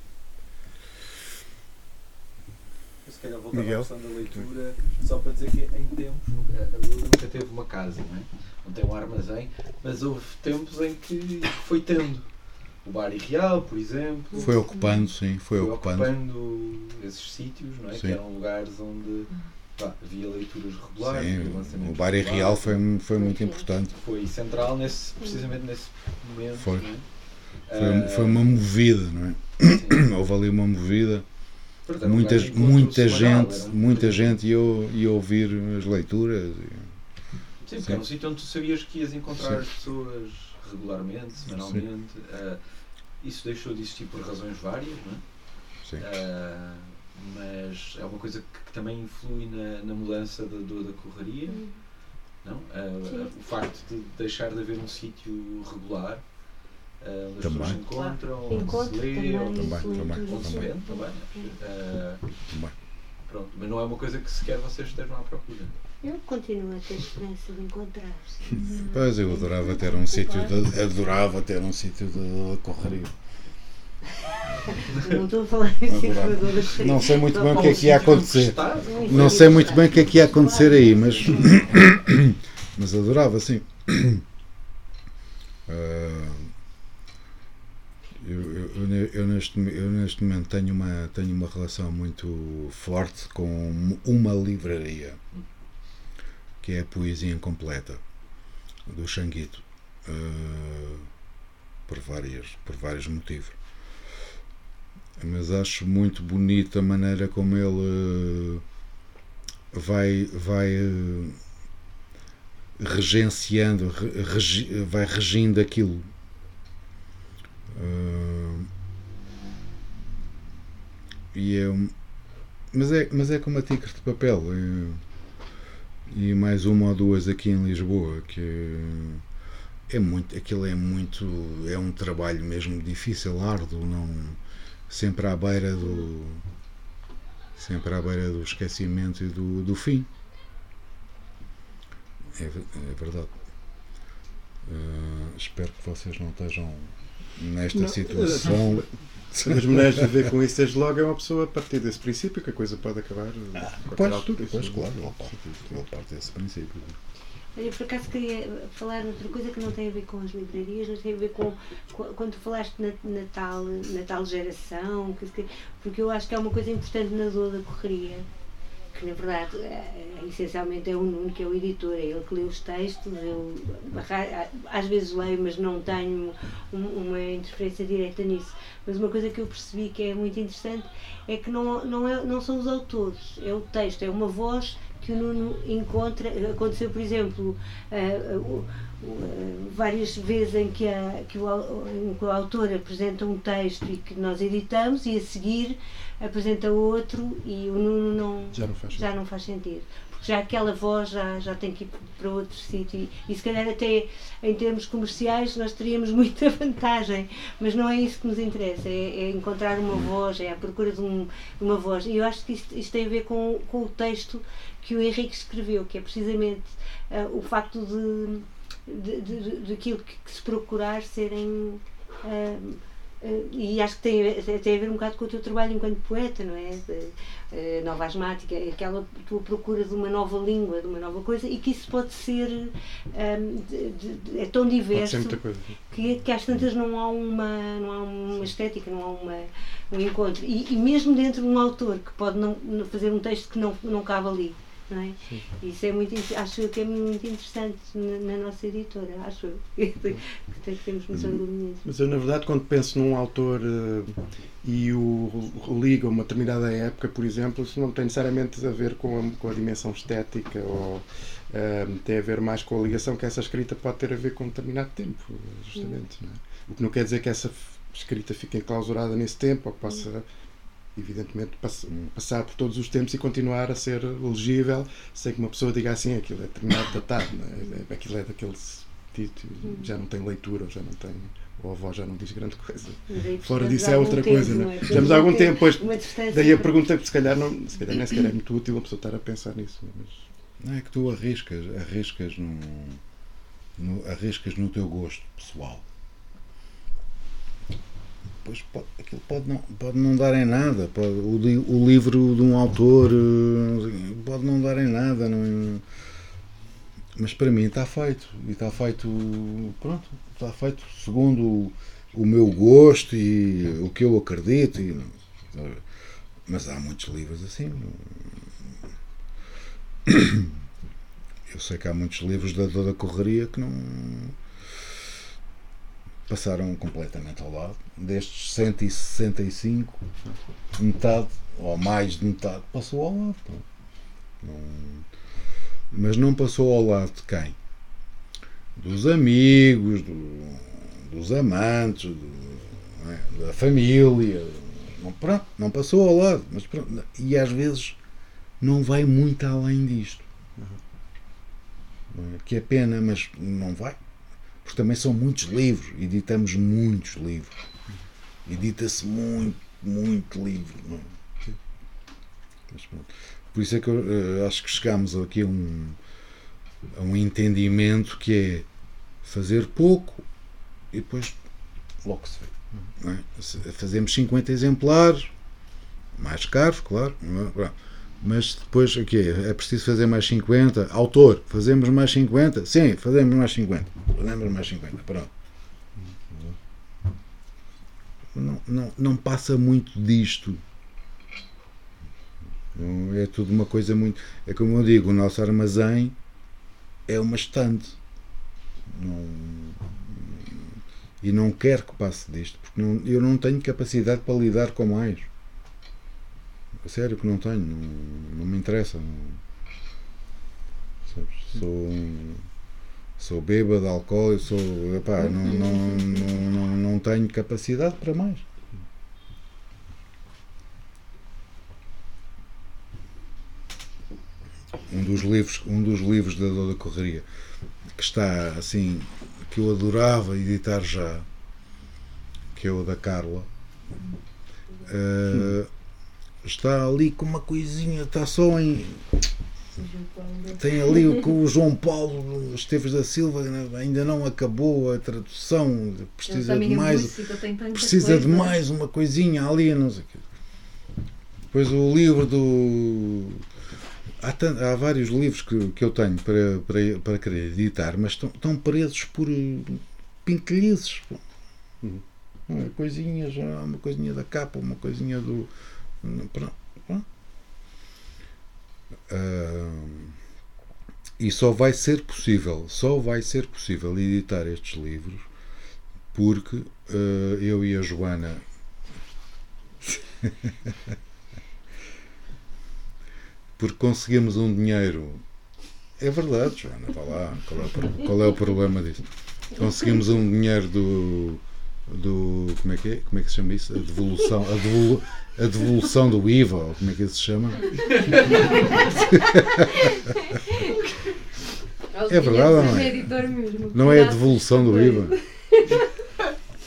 Se calhar voltar Miguel? à questão da leitura, só para dizer que em tempos, nunca, a Lula nunca teve uma casa, não é? Não tem um armazém, mas houve tempos em que foi tendo. O Bari Real, por exemplo. Foi ocupando, sim, foi, foi ocupando. ocupando esses sítios, não é? Sim. Que eram lugares onde pá, havia leituras regulares. Sim, o Bari. Real foi, foi muito importante. Foi central nesse, precisamente nesse momento. Foi. não é? Foi, Ah, foi uma movida, não é? sim. Houve ali uma movida. Portanto, um Muita, semanal, gente, era um muita gente ia, ia ouvir as leituras. e- Sim, porque era um sítio onde tu sabias que ias encontrar Sim. as pessoas regularmente, semanalmente. Ah, isso deixou de existir por razões várias, não é? Sim. Ah, mas é uma coisa que, que também influi na, na mudança da, do- da correria, Hum. não? Sim. o facto de deixar de haver um sítio regular ah, onde as pessoas se encontram, onde se lê, também, onde, se também. vende também. Ah, Também. pronto, mas não é uma coisa que sequer vocês estejam à procura. Eu continuo a ter esperança de encontrar-se. Pois eu adorava ter um sítio de, adorava ter um sítio de correria. Não estou a falar em. Não sei muito bem o que é que ia acontecer. Não sei muito bem o que é que ia acontecer aí, mas mas adorava sim. Ah, eu, eu- eu ne- eu neste, eu neste momento tenho uma, tenho uma relação muito forte com uma livraria que é a Poesia Incompleta do Xanguito ah, por, várias, por vários motivos mas acho muito bonita a maneira como ele eh, vai vai eh, regenciando re- regi- vai regindo aquilo. Ah, e é mas é mas é como a Tigre de Papel é- e mais uma ou duas aqui em Lisboa que é muito aquilo é muito é um trabalho mesmo difícil árduo não sempre à beira do sempre à beira do esquecimento e do, do fim. É, é verdade. Ah, espero que vocês não estejam nesta Não, situação. As mulheres a ver com isso desde logo é uma pessoa a partir desse princípio que a coisa pode acabar a qualquer pois, altura. pois claro ele parte, ele parte desse princípio Eu por acaso queria falar outra coisa que não tem a ver com as livrarias, mas tem a ver com, com- quando falaste na, na, tal, na tal geração, que- que- porque eu acho que é uma coisa importante na dor da correria, que na verdade é, é, essencialmente é o Nuno que é o editor, é ele que lê os textos, eu às vezes leio, mas não tenho um- uma interferência direta nisso. Mas uma coisa que eu percebi que é muito interessante é que não, não, é, não são os autores, é o texto, é uma voz que o Nuno encontra. Aconteceu, por exemplo, o- ah, várias vezes em que, a, que, o, em que o autor apresenta um texto e que nós editamos e a seguir apresenta outro e o Nuno não, Já não faz já não faz sentido. Já aquela voz já, já tem que ir para outro sítio e, se calhar até em termos comerciais nós teríamos muita vantagem, mas não é isso que nos interessa, é, é encontrar uma voz, é a procura de, um- uma voz. E eu acho que isto, isto tem a ver com, com o texto que o Henrique escreveu, que é precisamente ah, o facto de, de, de, de- daquilo que, que se procurar serem. ah, e acho que tem, a- tem a ver um bocado com o teu trabalho enquanto poeta, não é? Eh, nova asmática, aquela tua procura de uma nova língua, de uma nova coisa, e que isso pode ser. ahm, de- de- de- é tão diverso que, que às tantas não há uma, não há uma estética, não há uma, um encontro. E, e mesmo dentro de um autor que pode não, não fazer um texto que não, não cabe ali. Não é? Isso é muito, in- acho que é muito interessante na, na nossa editora, acho que tem- que temos noção do momento. Mas eu, na verdade, quando penso num autor eh, e o, o liga a uma determinada época, por exemplo, isso não tem necessariamente a ver com a, com a dimensão estética ou eh, tem a ver mais com a ligação que essa escrita pode ter a ver com um determinado tempo, justamente. não é? O que não quer dizer que essa escrita fique enclausurada nesse tempo ou que possa, evidentemente, pass- passar por todos os tempos e continuar a ser legível sem que uma pessoa diga assim aquilo é determinado datado, não é? É- aquilo é daquele sítio, já não tem leitura, ou já não tem. Ou a avó já não diz grande coisa. Fora disso é outra tempo, coisa, não é? De de algum tempo, pois. Daí a pergunta, se calhar, não, se calhar nem sequer é muito útil a pessoa estar a pensar nisso. Mas... Não é que tu arriscas, arriscas no, no- arriscas no teu gosto pessoal. Pois pode, aquilo pode não, pode não dar em nada. Pode, o, o livro de um autor eh, pode não dar em nada. Não, mas para mim está feito. E está feito. Pronto, está feito segundo o, o meu gosto e o que eu acredito. E, mas há muitos livros assim. Eu sei que há muitos livros da toda correria que não passaram completamente ao lado. Destes 165, metade, ou mais de metade, passou ao lado. Não- mas não passou ao lado de quem? dos amigos, do- dos amantes, do- é? da família. Não, pronto, não passou ao lado. Mas pronto, e às vezes não vai muito além disto. É? Que é pena, mas não vai. Porque também são muitos livros, editamos muitos livros. Edita-se muito, muito livro. É? Mas. Por isso é que eu eh, acho que chegámos aqui a um, a um entendimento que é fazer pouco e depois logo se vê. é? Fazemos 50 exemplares, mais caros, claro, é? Mas depois aqui é, é preciso fazer mais 50. Autor, fazemos mais 50? Sim, fazemos mais 50. Fazemos mais 50, pronto. Não, não, não passa muito disto. É tudo uma coisa muito. É como eu digo, o nosso armazém é uma estante. Não, e não quero que passe disto, porque não- eu não tenho capacidade para lidar com mais. Sério que não tenho, não, não me interessa. não-? Sou, um- sou bêbado, alcoólico, sou. Epá, não, não, não, não, não tenho capacidade para mais. um dos livros, um dos livros da Dor da Correria que está assim, que eu adorava editar já, que é o da Carla. eh, está ali com uma coisinha, está só em. Tem ali o que o João Paulo Esteves da Silva ainda não acabou a tradução, precisa de mais precisa de mais uma coisinha ali, não sei o quê. Depois o livro do. Há, há vários livros que, que eu tenho para, para, para querer editar, mas estão, estão presos por eh, pintelhices. pô. Uma coisinha já, uma coisinha da capa, uma coisinha do. Ah, e só vai ser possível, só vai ser possível editar estes livros porque eh, eu e a Joana porque conseguimos um dinheiro. É verdade Joana, vá lá qual é, o, qual é o problema disso conseguimos um dinheiro do do como é que é? como é que se chama isso? a devolução a, devolu- a devolução do IVA ou como é que isso se chama É verdade ou não é? Não é a devolução do IVA.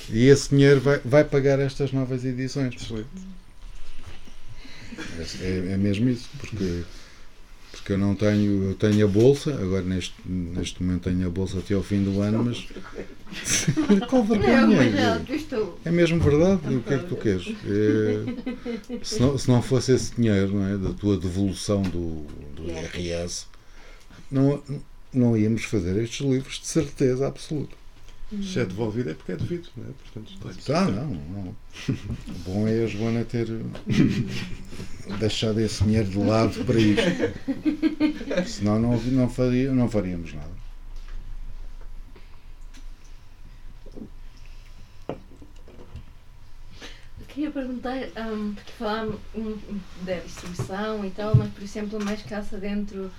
E esse dinheiro vai, vai pagar estas novas edições. É, é mesmo isso, porque, porque eu não tenho, eu tenho a bolsa, agora neste, neste momento tenho a bolsa até ao fim do ano, mas qual Não, vergonha? mas tu estou. É mesmo verdade, o que é que tu queres? É, se, não, se não fosse esse dinheiro, não é, da tua devolução do, do IRS, não, não íamos fazer estes livros de certeza absoluta. Se é devolvido é porque é devido, não é? Portanto, Ah, não, não. O bom é a Joana ter deixado esse dinheiro de lado para isto. Senão não, não, faria, não faríamos nada. Eu queria perguntar, hum, porque falámos hum, da distribuição e tal, mas por exemplo, mais casa dentro,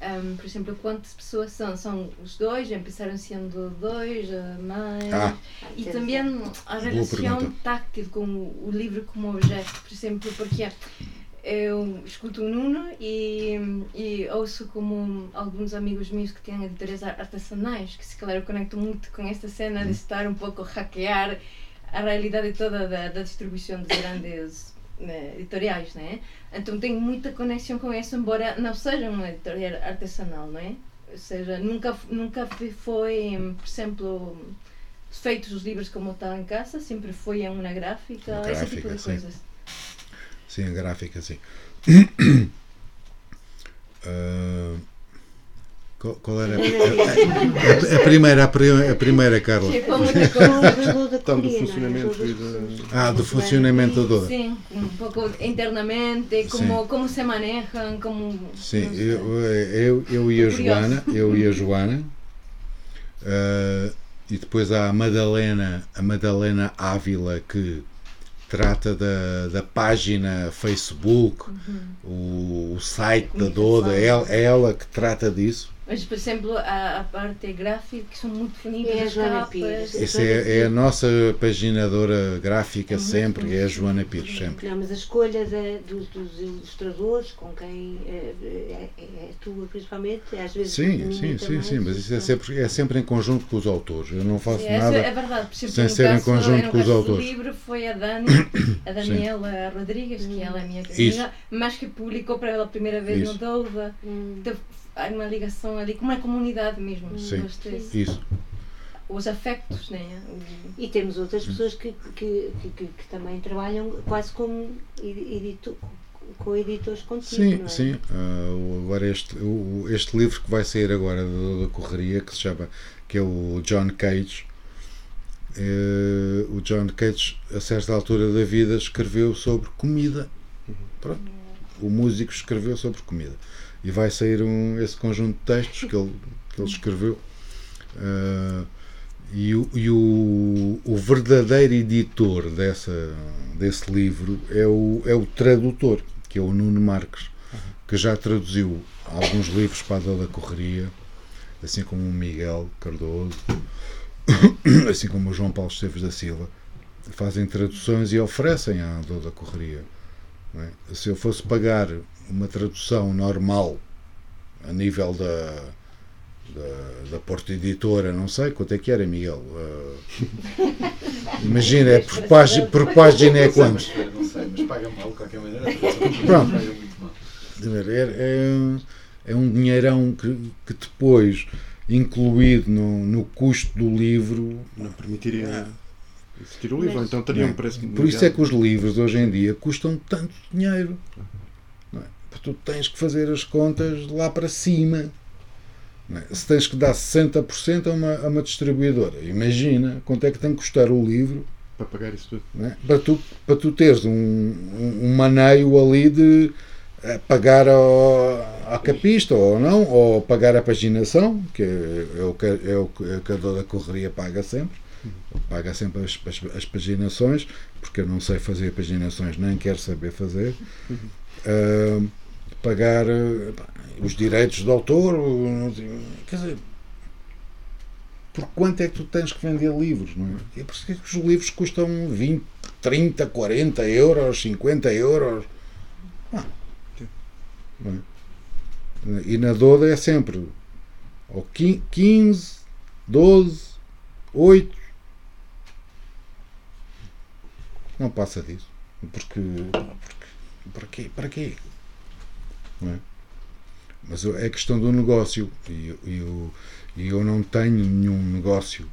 hum, por exemplo, quantas pessoas são? São os dois, empezaram sendo dois, mãe. Ah. E também a relação táctil com o livro como objeto, por exemplo, porque eu escuto o Nuno e, e ouço como alguns amigos meus que têm editorias ar- artesanais, que se calhar eu conecto muito com esta cena de estar um pouco a hackear a realidade toda da, da distribuição dos grandes né, editoriais, né? Então tenho muita conexão com isso, embora não seja uma editorial artesanal, não é? Ou seja, nunca, nunca foi, por exemplo, feitos os livros como estão em casa, sempre foi em uma gráfica, esse tipo Gráfica, de sim. coisas. Sim, a gráfica, sim. Ah, qual, qual era a, a- a- a primeira, a, pri- a primeira, Carla? Então, do funcionamento e da. Ah, do funcionamento todo. Sim, um pouco internamente, como, como se manejam, como... Sim, eu, eu, eu e a. Joana, eu e a Joana, ah, e depois há a Madalena, a Madalena Ávila que trata da, da página Facebook, o, o site da. Doda, é ela, é ela que trata disso. Mas, por exemplo, a, a parte gráfica, que são muito bonitas, É a as Joana capas. Pires. Essa é, é a nossa paginadora gráfica sempre, é a Joana Pires, sempre. Não, mas a escolha da- dos, dos ilustradores, com quem eh, é, é, é tua principalmente, às vezes Sim, sim, sim, sim, mas isso é sempre, é sempre em conjunto com os autores. Eu não faço É, é nada. verdade, por exemplo, sem ser em conjunto com os autores. livro foi a Dani, a Daniela Rodrigues, que ela é minha amiga, mas que publicou para ela a primeira vez Isso. no Douva. Hum. Há uma ligação ali, como é comunidade mesmo. Sim. Isso. Os afectos, né? O- E temos outras pessoas que, que, que, que- que também trabalham quase como edi- editor, com editores contigo, Sim, não é? sim. O- agora este, o- este livro que vai sair agora da, da Correria, que se chama, que é o John Cage. eh, o John Cage, a certa altura da vida, escreveu sobre comida. Pronto. O músico escreveu sobre comida. E vai sair um, esse conjunto de textos que ele, que ele escreveu. Ah, e o, e o, o verdadeiro editor dessa, desse livro é o, é o tradutor, que é o Nuno Marques, que já traduziu alguns livros para a da Correria, assim como o Miguel Cardoso, assim como o João Paulo Esteves da Silva. Fazem traduções e oferecem à Dor Correria. Não é? Se eu fosse pagar uma tradução normal a nível da, da, da Porta Editora, não sei quanto é que era, Miguel. Ah, imagina, é por, página, por página é quanto? Não sei, mas paga mal de qualquer maneira. Pronto. Paga muito mal. De ver, É, é, é um dinheirão que, que depois, incluído no, no custo do livro, Não permitiria existir o livro, ou então teria um preço por isso é que os livros hoje em dia custam tanto dinheiro. não é? Porque tu tens que fazer as contas lá para cima. é? Se tens que dar 60% a uma, a uma distribuidora, imagina quanto é que tem que custar o livro para pagar isso tudo. é? para, tu, para tu teres um, um, um maneio ali de eh, pagar ao, à capista ou não, ou pagar a paginação, que é, é o que, é o que é o que a da correria paga sempre. Paga sempre as, as, as paginações, porque eu não sei fazer paginações, nem quero saber fazer. Ah, pagar pá, os direitos de autor, quer dizer, por quanto é que tu tens que vender livros, não é? Por isso que os livros custam 20, 30, 40 euros, 50 euros. Ah? E na Doda é sempre ou 15, 12, 8. Não passa disso. Porque, porque para quê? Para quê? Não é? Mas é questão do negócio. E, eu, e eu não tenho nenhum negócio.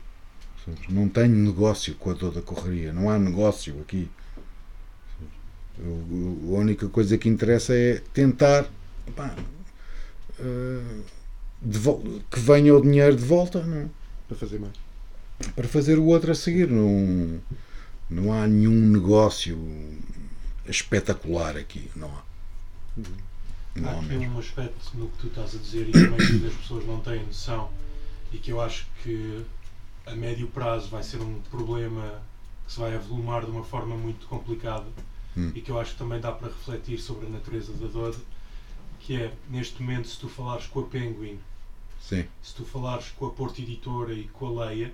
Não tenho negócio com a dor da correria. Não há negócio aqui. Eu- a única coisa que interessa é tentar pá, eh, que venha o dinheiro de volta não é? Para fazer mais. para fazer o outro a seguir. Não, não há nenhum negócio espetacular aqui. Não há. Não Há há aqui mesmo. um aspecto no que tu estás a dizer e que a maioria das pessoas não tem noção e que eu acho que a médio prazo vai ser um problema que se vai avolumar de uma forma muito complicada Hum. e que eu acho que também dá para refletir sobre a natureza da dor, que é, neste momento, se tu falares com a Penguin, Sim. se tu falares com a Porta Editora e com a Leia,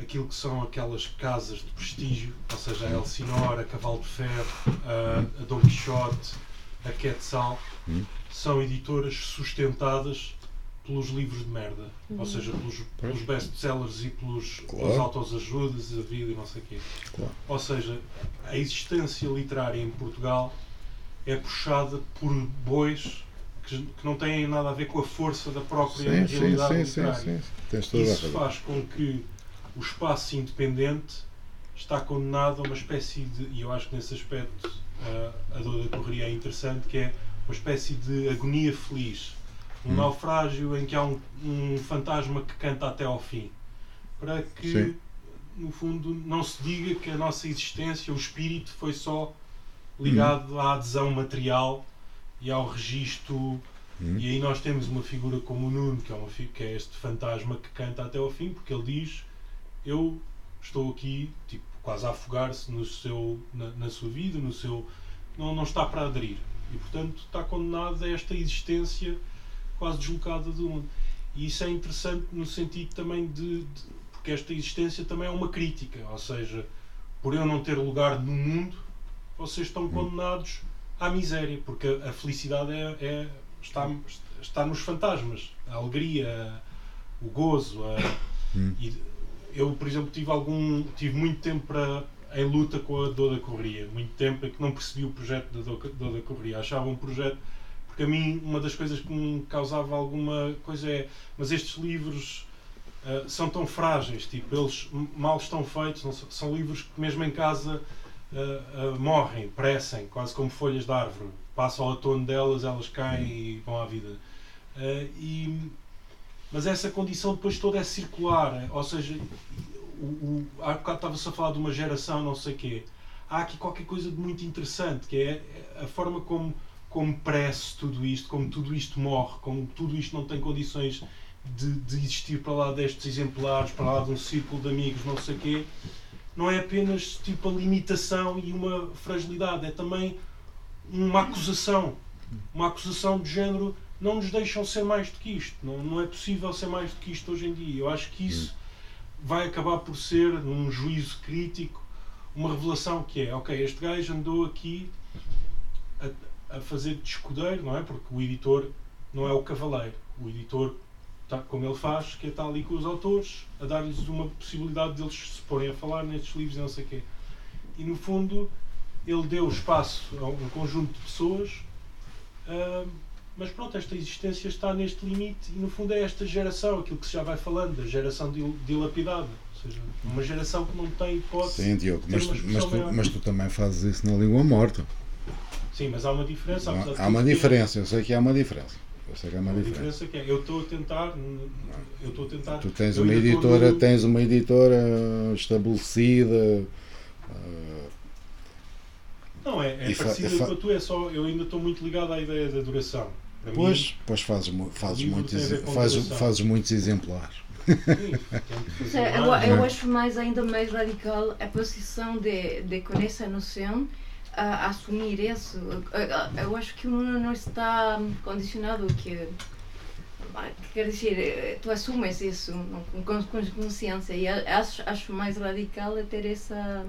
aquilo que são aquelas casas de prestígio, ou seja, a Elsinore, a Cavalo de Ferro, a, a Dom Quixote, a Quetzal, Hum. são editoras sustentadas pelos livros de merda, ou seja, pelos, pelos best-sellers e pelos, Claro. autoajudas, a vida e não sei o quê. Claro. Ou seja, a existência literária em Portugal é puxada por bois que, que não têm nada a ver com a força da própria Sim, sim, realidade sim, sim, literária. sim. Tens toda a Isso faz com que o espaço independente está condenado a uma espécie de, e eu acho que nesse aspecto ah, a dor da correria é interessante, que é uma espécie de agonia feliz. Um Hum. naufrágio em que há um, um fantasma que canta até ao fim. Para que, Sim. no fundo, não se diga que a nossa existência, o espírito, foi só ligado à adesão material e ao registro Hum. e aí nós temos uma figura como o Nuno, que é, uma, que é este fantasma que canta até ao fim, porque ele diz: Eu estou aqui, tipo, quase a afogar-se no seu, na, na sua vida, no seu. Não, não está para aderir. E portanto está condenado a esta existência quase deslocada do mundo. E isso é interessante no sentido também de, de porque esta existência também é uma crítica, ou seja, por eu não ter lugar no mundo, vocês estão condenados à miséria, porque a, a felicidade é, é- está, está nos fantasmas, a alegria, o gozo. a- Hum. e eu, por exemplo, tive algum tive muito tempo para em luta com a dor da correria, muito tempo em que não percebi o projeto da dor, dor da correria, achava um projeto porque a mim uma das coisas que me causava alguma coisa é mas estes livros ah, são tão frágeis, tipo, eles mal estão feitos, não são, livros que mesmo em casa ah, ah, morrem, crescem, quase como folhas de árvore. Passa o outono delas, elas caem e vão à vida. E, mas essa condição depois toda é circular, é- ou seja, o, o, há bocado estava-se a falar de uma geração, não sei quê. Há aqui qualquer coisa de muito interessante, que é a forma como, como parece tudo isto, como tudo isto morre, como tudo isto não tem condições de, de existir para lá destes exemplares, para lá de um círculo de amigos, não sei quê, não é apenas tipo a limitação e uma fragilidade, é também uma acusação. Uma acusação de género não nos deixam ser mais do que isto. Não, não é possível ser mais do que isto hoje em dia. Eu acho que isso vai acabar por ser, num juízo crítico, uma revelação que é, ok, este gajo andou aqui a, a fazer de escudeiro, não é? Porque o editor não é o cavaleiro. O editor, tá, como ele faz, que é estar ali com os autores, a dar-lhes uma possibilidade deles se porem a falar nestes livros e não sei o quê. E no fundo, ele deu espaço a um conjunto de pessoas, ah, mas pronto, esta existência está neste limite e no fundo é esta geração, aquilo que se já vai falando, da geração dil- dilapidada. Ou seja, uma geração que não tem hipótese. Sim, Diogo, mas, tu- mas, tu, mas tu também fazes isso na língua morta. Sim, mas há uma diferença. Há uma tudo, diferença, eu sei que há uma diferença. Eu sei que há uma diferença. diferença que é, eu estou a tentar, eu estou a tentar. Tu tens uma editora, no- tens uma editora estabelecida. ah, Não, é, é parecido fa- com a tua, é só, eu ainda estou muito ligado à ideia da duração. Para Pois, mim, pois fazes, fazes, muitos, a fazes, fazes muitos exemplares. sim, Sim, eu, eu né? acho mais ainda mais radical a posição de, de com essa noção a assumir isso. Eu- Eu acho que o Nuno não está condicionado que quer dizer, tu assumes isso com, com, consciência e a- acho, acho mais radical é ter essa,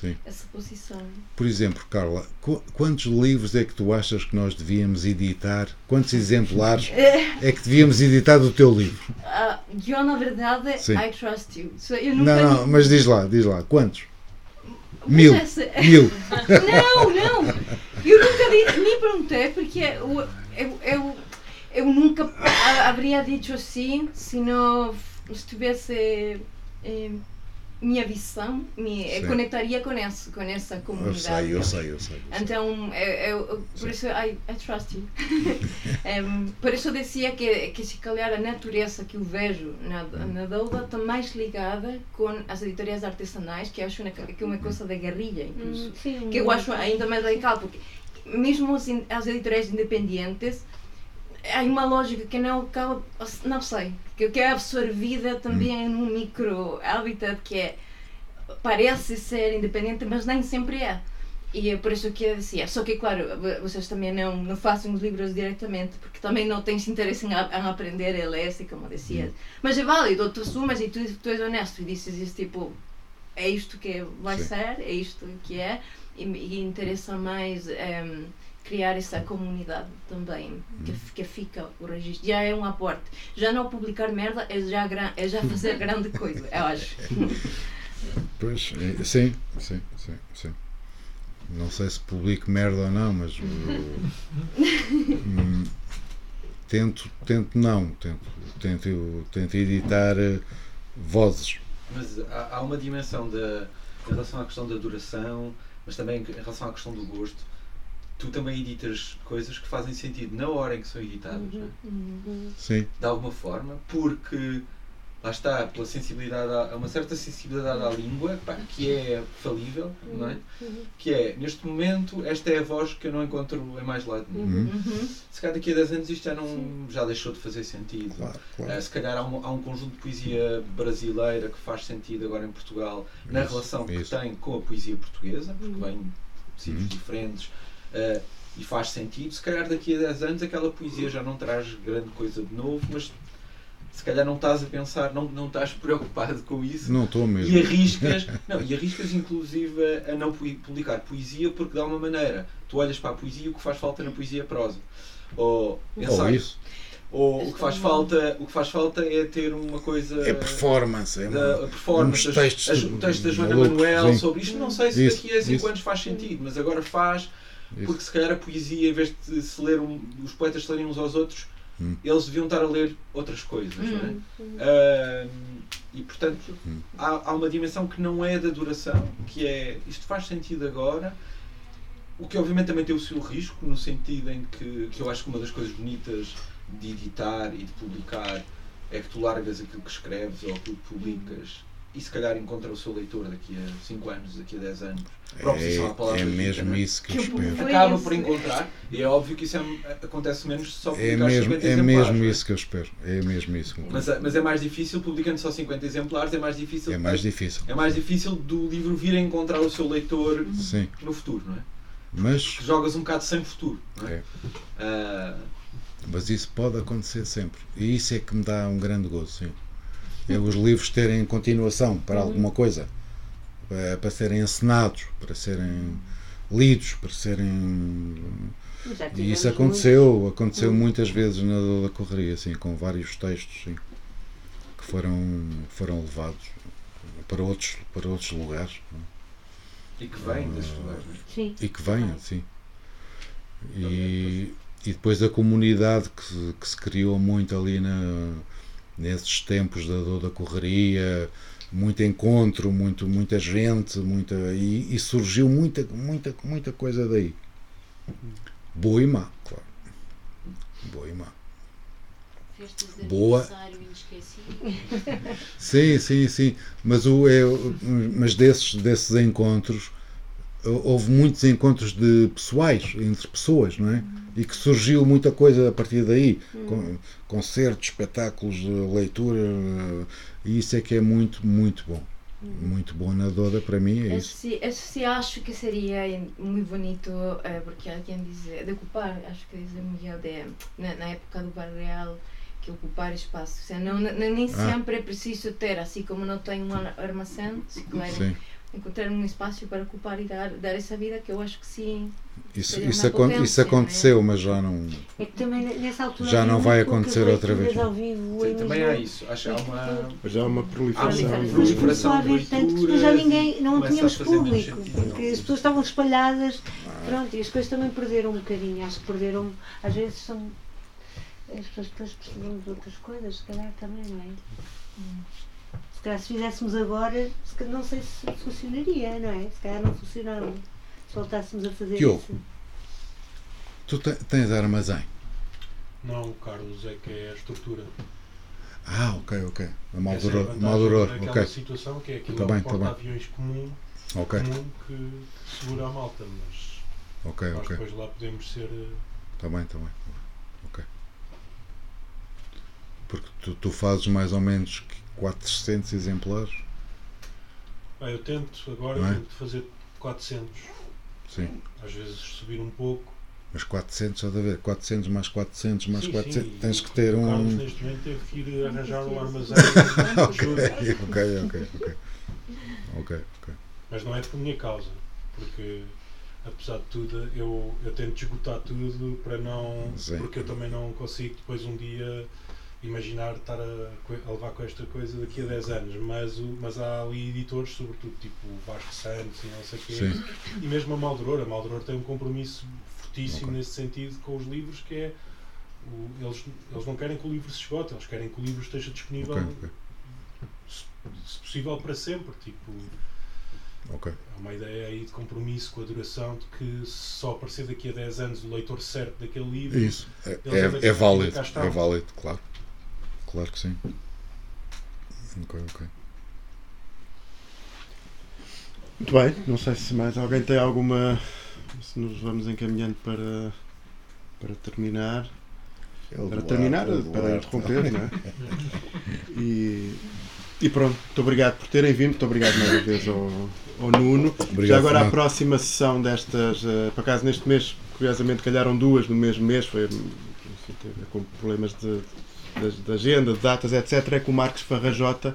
Sim. essa posição. Por exemplo, Carla, qu- quantos livros é que tu achas que nós devíamos editar? Quantos exemplares é que devíamos editar do teu livro? Ah, eu, na verdade, Sim. I trust you. So, eu nunca Não, não, mas diz lá, diz lá, quantos? Mas Mil. essa- Mil. Não, não! Eu nunca disse, nem perguntei porque eu, eu, eu, eu nunca haveria dito assim se não estivesse eh, minha visão, me Sim. conectaria com essa, com essa Eu comunidade. sei, eu sei, eu sei. eu sei. Então, eu, eu- por isso, I, I trust you. Em, por isso eu dizia que, que se calhar a natureza que eu vejo na, na Douda está mais ligada com as editorias artesanais, que acho uma- que é uma coisa de guerrilha, incluso. Hum, sim, Que eu acho ainda mais radical, porque mesmo as, as editoriais independentes, há uma lógica que não acaba, não sei, que, é absorvida também num micro habitat que é, parece ser independente, mas nem sempre é. E é por isso que eu dizia. Só que, claro, vo- vocês também não, não façam os livros diretamente, porque também não tens interesse em, a- em aprender a ler, assim como dizias. Mas é válido, tu assumas e tu, tu és honesto e dizes isso tipo: é isto que vai Sim. ser, é isto que é, e, e interessa mais em, criar essa comunidade também, que, f- que fica o registro. Já é um aporte. Já não publicar merda é já, gran- é já fazer grande coisa, eu acho. Pois, é, sim, sim, sim, sim. Não sei se publico merda ou não, mas uh, hum, tento, tento não, tento, tento, tento editar uh, vozes. Mas há, há uma dimensão da, em relação à questão da duração, mas também em relação à questão do gosto. Tu também editas coisas que fazem sentido na hora em que são editadas, não é? Sim, de alguma forma, porque lá está, pela sensibilidade, a, uma certa sensibilidade à língua, pá, que é falível, não é? Que é, neste momento, esta é a voz que eu não encontro em mais lado nenhum. Uhum. Se calhar daqui a 10 anos isto já, não, já deixou de fazer sentido. claro, Uh, claro. se calhar há um, há um conjunto de poesia brasileira que faz sentido agora em Portugal, na Isso, relação que isso. tem com a poesia portuguesa, porque Uhum. vem de sítios Uhum. diferentes. Uh, e faz sentido, se calhar daqui a 10 anos aquela poesia já não traz grande coisa de novo, mas se calhar não estás a pensar, não, não estás preocupado com isso. Não estou mesmo. E arriscas, não, e arriscas inclusive a não pu- publicar poesia porque dá uma maneira. Tu olhas para a poesia e o que faz falta na poesia é prosa. Ou Ou ensaio. isso. Ou o que faz falta, o que faz falta é ter uma coisa É performance. É da uma- performance, uns textos as- o texto da Joana malucos, Manuel sim. sobre isto, não sei se Isso, daqui a 5 isso. anos faz sentido, mas agora faz, Isso. porque se calhar a poesia, em vez de se ler um- os poetas se lerem uns aos outros, Hum. eles deviam estar a ler outras coisas, não é? Hum. E portanto Hum. há, há uma dimensão que não é da duração, que é isto faz sentido agora, o que obviamente também tem o seu risco, no sentido em que, que eu acho que uma das coisas bonitas de editar e de publicar é que tu largas aquilo que escreves ou aquilo que publicas e se calhar encontra o seu leitor daqui a 5 anos, daqui a 10 anos. É, é dita, mesmo é? isso que eu Que espero. Acaba por encontrar, e é óbvio que isso é- acontece menos só É publicar mesmo, 50 é exemplares. mesmo é? isso que eu espero. É mesmo isso. Mas, é- mas é mais difícil, publicando só 50 exemplares, é mais difícil É mais difícil. é mais difícil do livro vir a encontrar o seu leitor Sim. no futuro, não é? Mas, Que jogas um bocado sem futuro, não é? é, Ah, mas isso pode acontecer sempre. E isso é que me dá um grande gozo, sim. É os livros terem continuação para alguma coisa. Para, para serem encenados, para serem lidos, para serem. Já E isso aconteceu, aconteceu Hum. muitas vezes na da Correria, assim, com vários textos sim, que foram, foram levados para outros, para outros lugares é? e que vem desses lugares, é? muitos. Sim. e que venham, sim. E, e depois a comunidade que, se- que se criou muito ali na, nesses tempos da Dor da Correria, muito encontro, muito, muita gente, muita, e, e surgiu muita, muita, muita coisa daí. Boa e má, claro. Boa e má. Boa. Sim, sim, sim. Mas, o, é, mas desses, desses encontros, houve muitos encontros de pessoais, entre pessoas, não é? E que surgiu muita coisa a partir daí. Con- Concertos, espetáculos, leitura. eh, E isso é que é muito, muito bom. Muito bom na Doda, para mim, é isso. Esse, esse acho que seria muito bonito, eh, porque alguém diz, de ocupar, acho que diz Miguel, de, na, na época do Barreal, que ocupar espaço. Ou seja, não, nem Ah. sempre é preciso ter, assim como não tem um ar- armazém, se claro, Sim. Encontrar um espaço para ocupar e dar, dar essa vida, que eu acho que sim. Isso, isso, uma potência, isso aconteceu, mas já não. É que também nessa altura Já não vai acontecer outra vez. Ao vivo, Sim, em também há isso. Acho que há uma. Mas há uma Há proliferação. uma Mas de- começou proliferação a tanto que já ninguém, não tínhamos público, porque as pessoas estavam espalhadas, pronto, e as coisas também perderam um bocadinho, acho que perderam, às vezes são, as pessoas depois de outras coisas, se calhar também, não é? Se calhar se fizéssemos agora, se calhar, não sei se funcionaria, não é? Se calhar não funcionava, se voltássemos a fazer Diogo. isso. Tu te- tens armazém. Não, o Carlos é que é a estrutura. Ah, ok, ok. A Essa é a Maldoror, Maldoror, ok. situação que é aquilo Tá é bem, um tá bem. porta-aviões comum, Ok, comum que, que segura a malta, mas ok, nós ok. depois lá podemos ser. eh, Está bem, está bem. Ok. Porque tu, tu fazes mais ou menos que 400 exemplares? ah, eu tento, agora é? tento fazer 400, Sim. às vezes subir um pouco. Mas 400, há de haver 400 mais 400 mais Sim, 400. sim, Tens que ter um. Carlos neste momento teve que ir arranjar um armazém. ok, ok, ok, ok. Ok, ok. Mas não é por minha causa, porque apesar de tudo eu, eu tento esgotar tudo para não. Sim. Porque eu também não consigo depois um dia imaginar estar a, a levar com esta coisa daqui a 10 anos. Mas, o, mas há ali editores, sobretudo tipo Vasco Santos e não sei o quê, Sim. e mesmo a Maldoror. A Maldoror tem um compromisso fortíssimo Ok. nesse sentido com os livros que é. o- eles, eles não querem que o livro se esgote, eles querem que o livro esteja disponível, Ok, ok. se, se possível, para sempre. Tipo, Ok. Há uma ideia aí de compromisso com a duração de que se só aparecer daqui a 10 anos o leitor certo daquele livro. Isso. É, é, é válido. É válido, claro. Claro que sim. Ok, ok. Muito bem, não sei se mais alguém tem alguma. Se nos vamos encaminhando para, para terminar. Para terminar, para interromper, não é? E, e pronto, muito obrigado por terem vindo, muito obrigado mais uma vez ao, ao Nuno. Obrigado, Já agora a Fernando. próxima sessão destas, eh, por acaso neste mês curiosamente calharam duas no mesmo mês, foi enfim, teve com problemas de, de, de agenda, de datas, etc. É com o Marcos Farrajota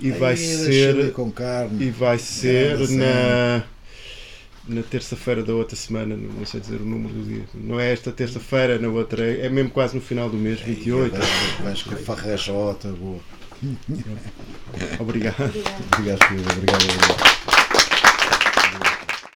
e vai Ai, ser com carne. e vai ser Grande na, na terça-feira da outra semana, não sei dizer o número do dia. Não é esta terça-feira, na outra, é é mesmo quase no final do mês, 28. Vais com farrajota, boa. Obrigado. Obrigado, filho. Obrigado. obrigado.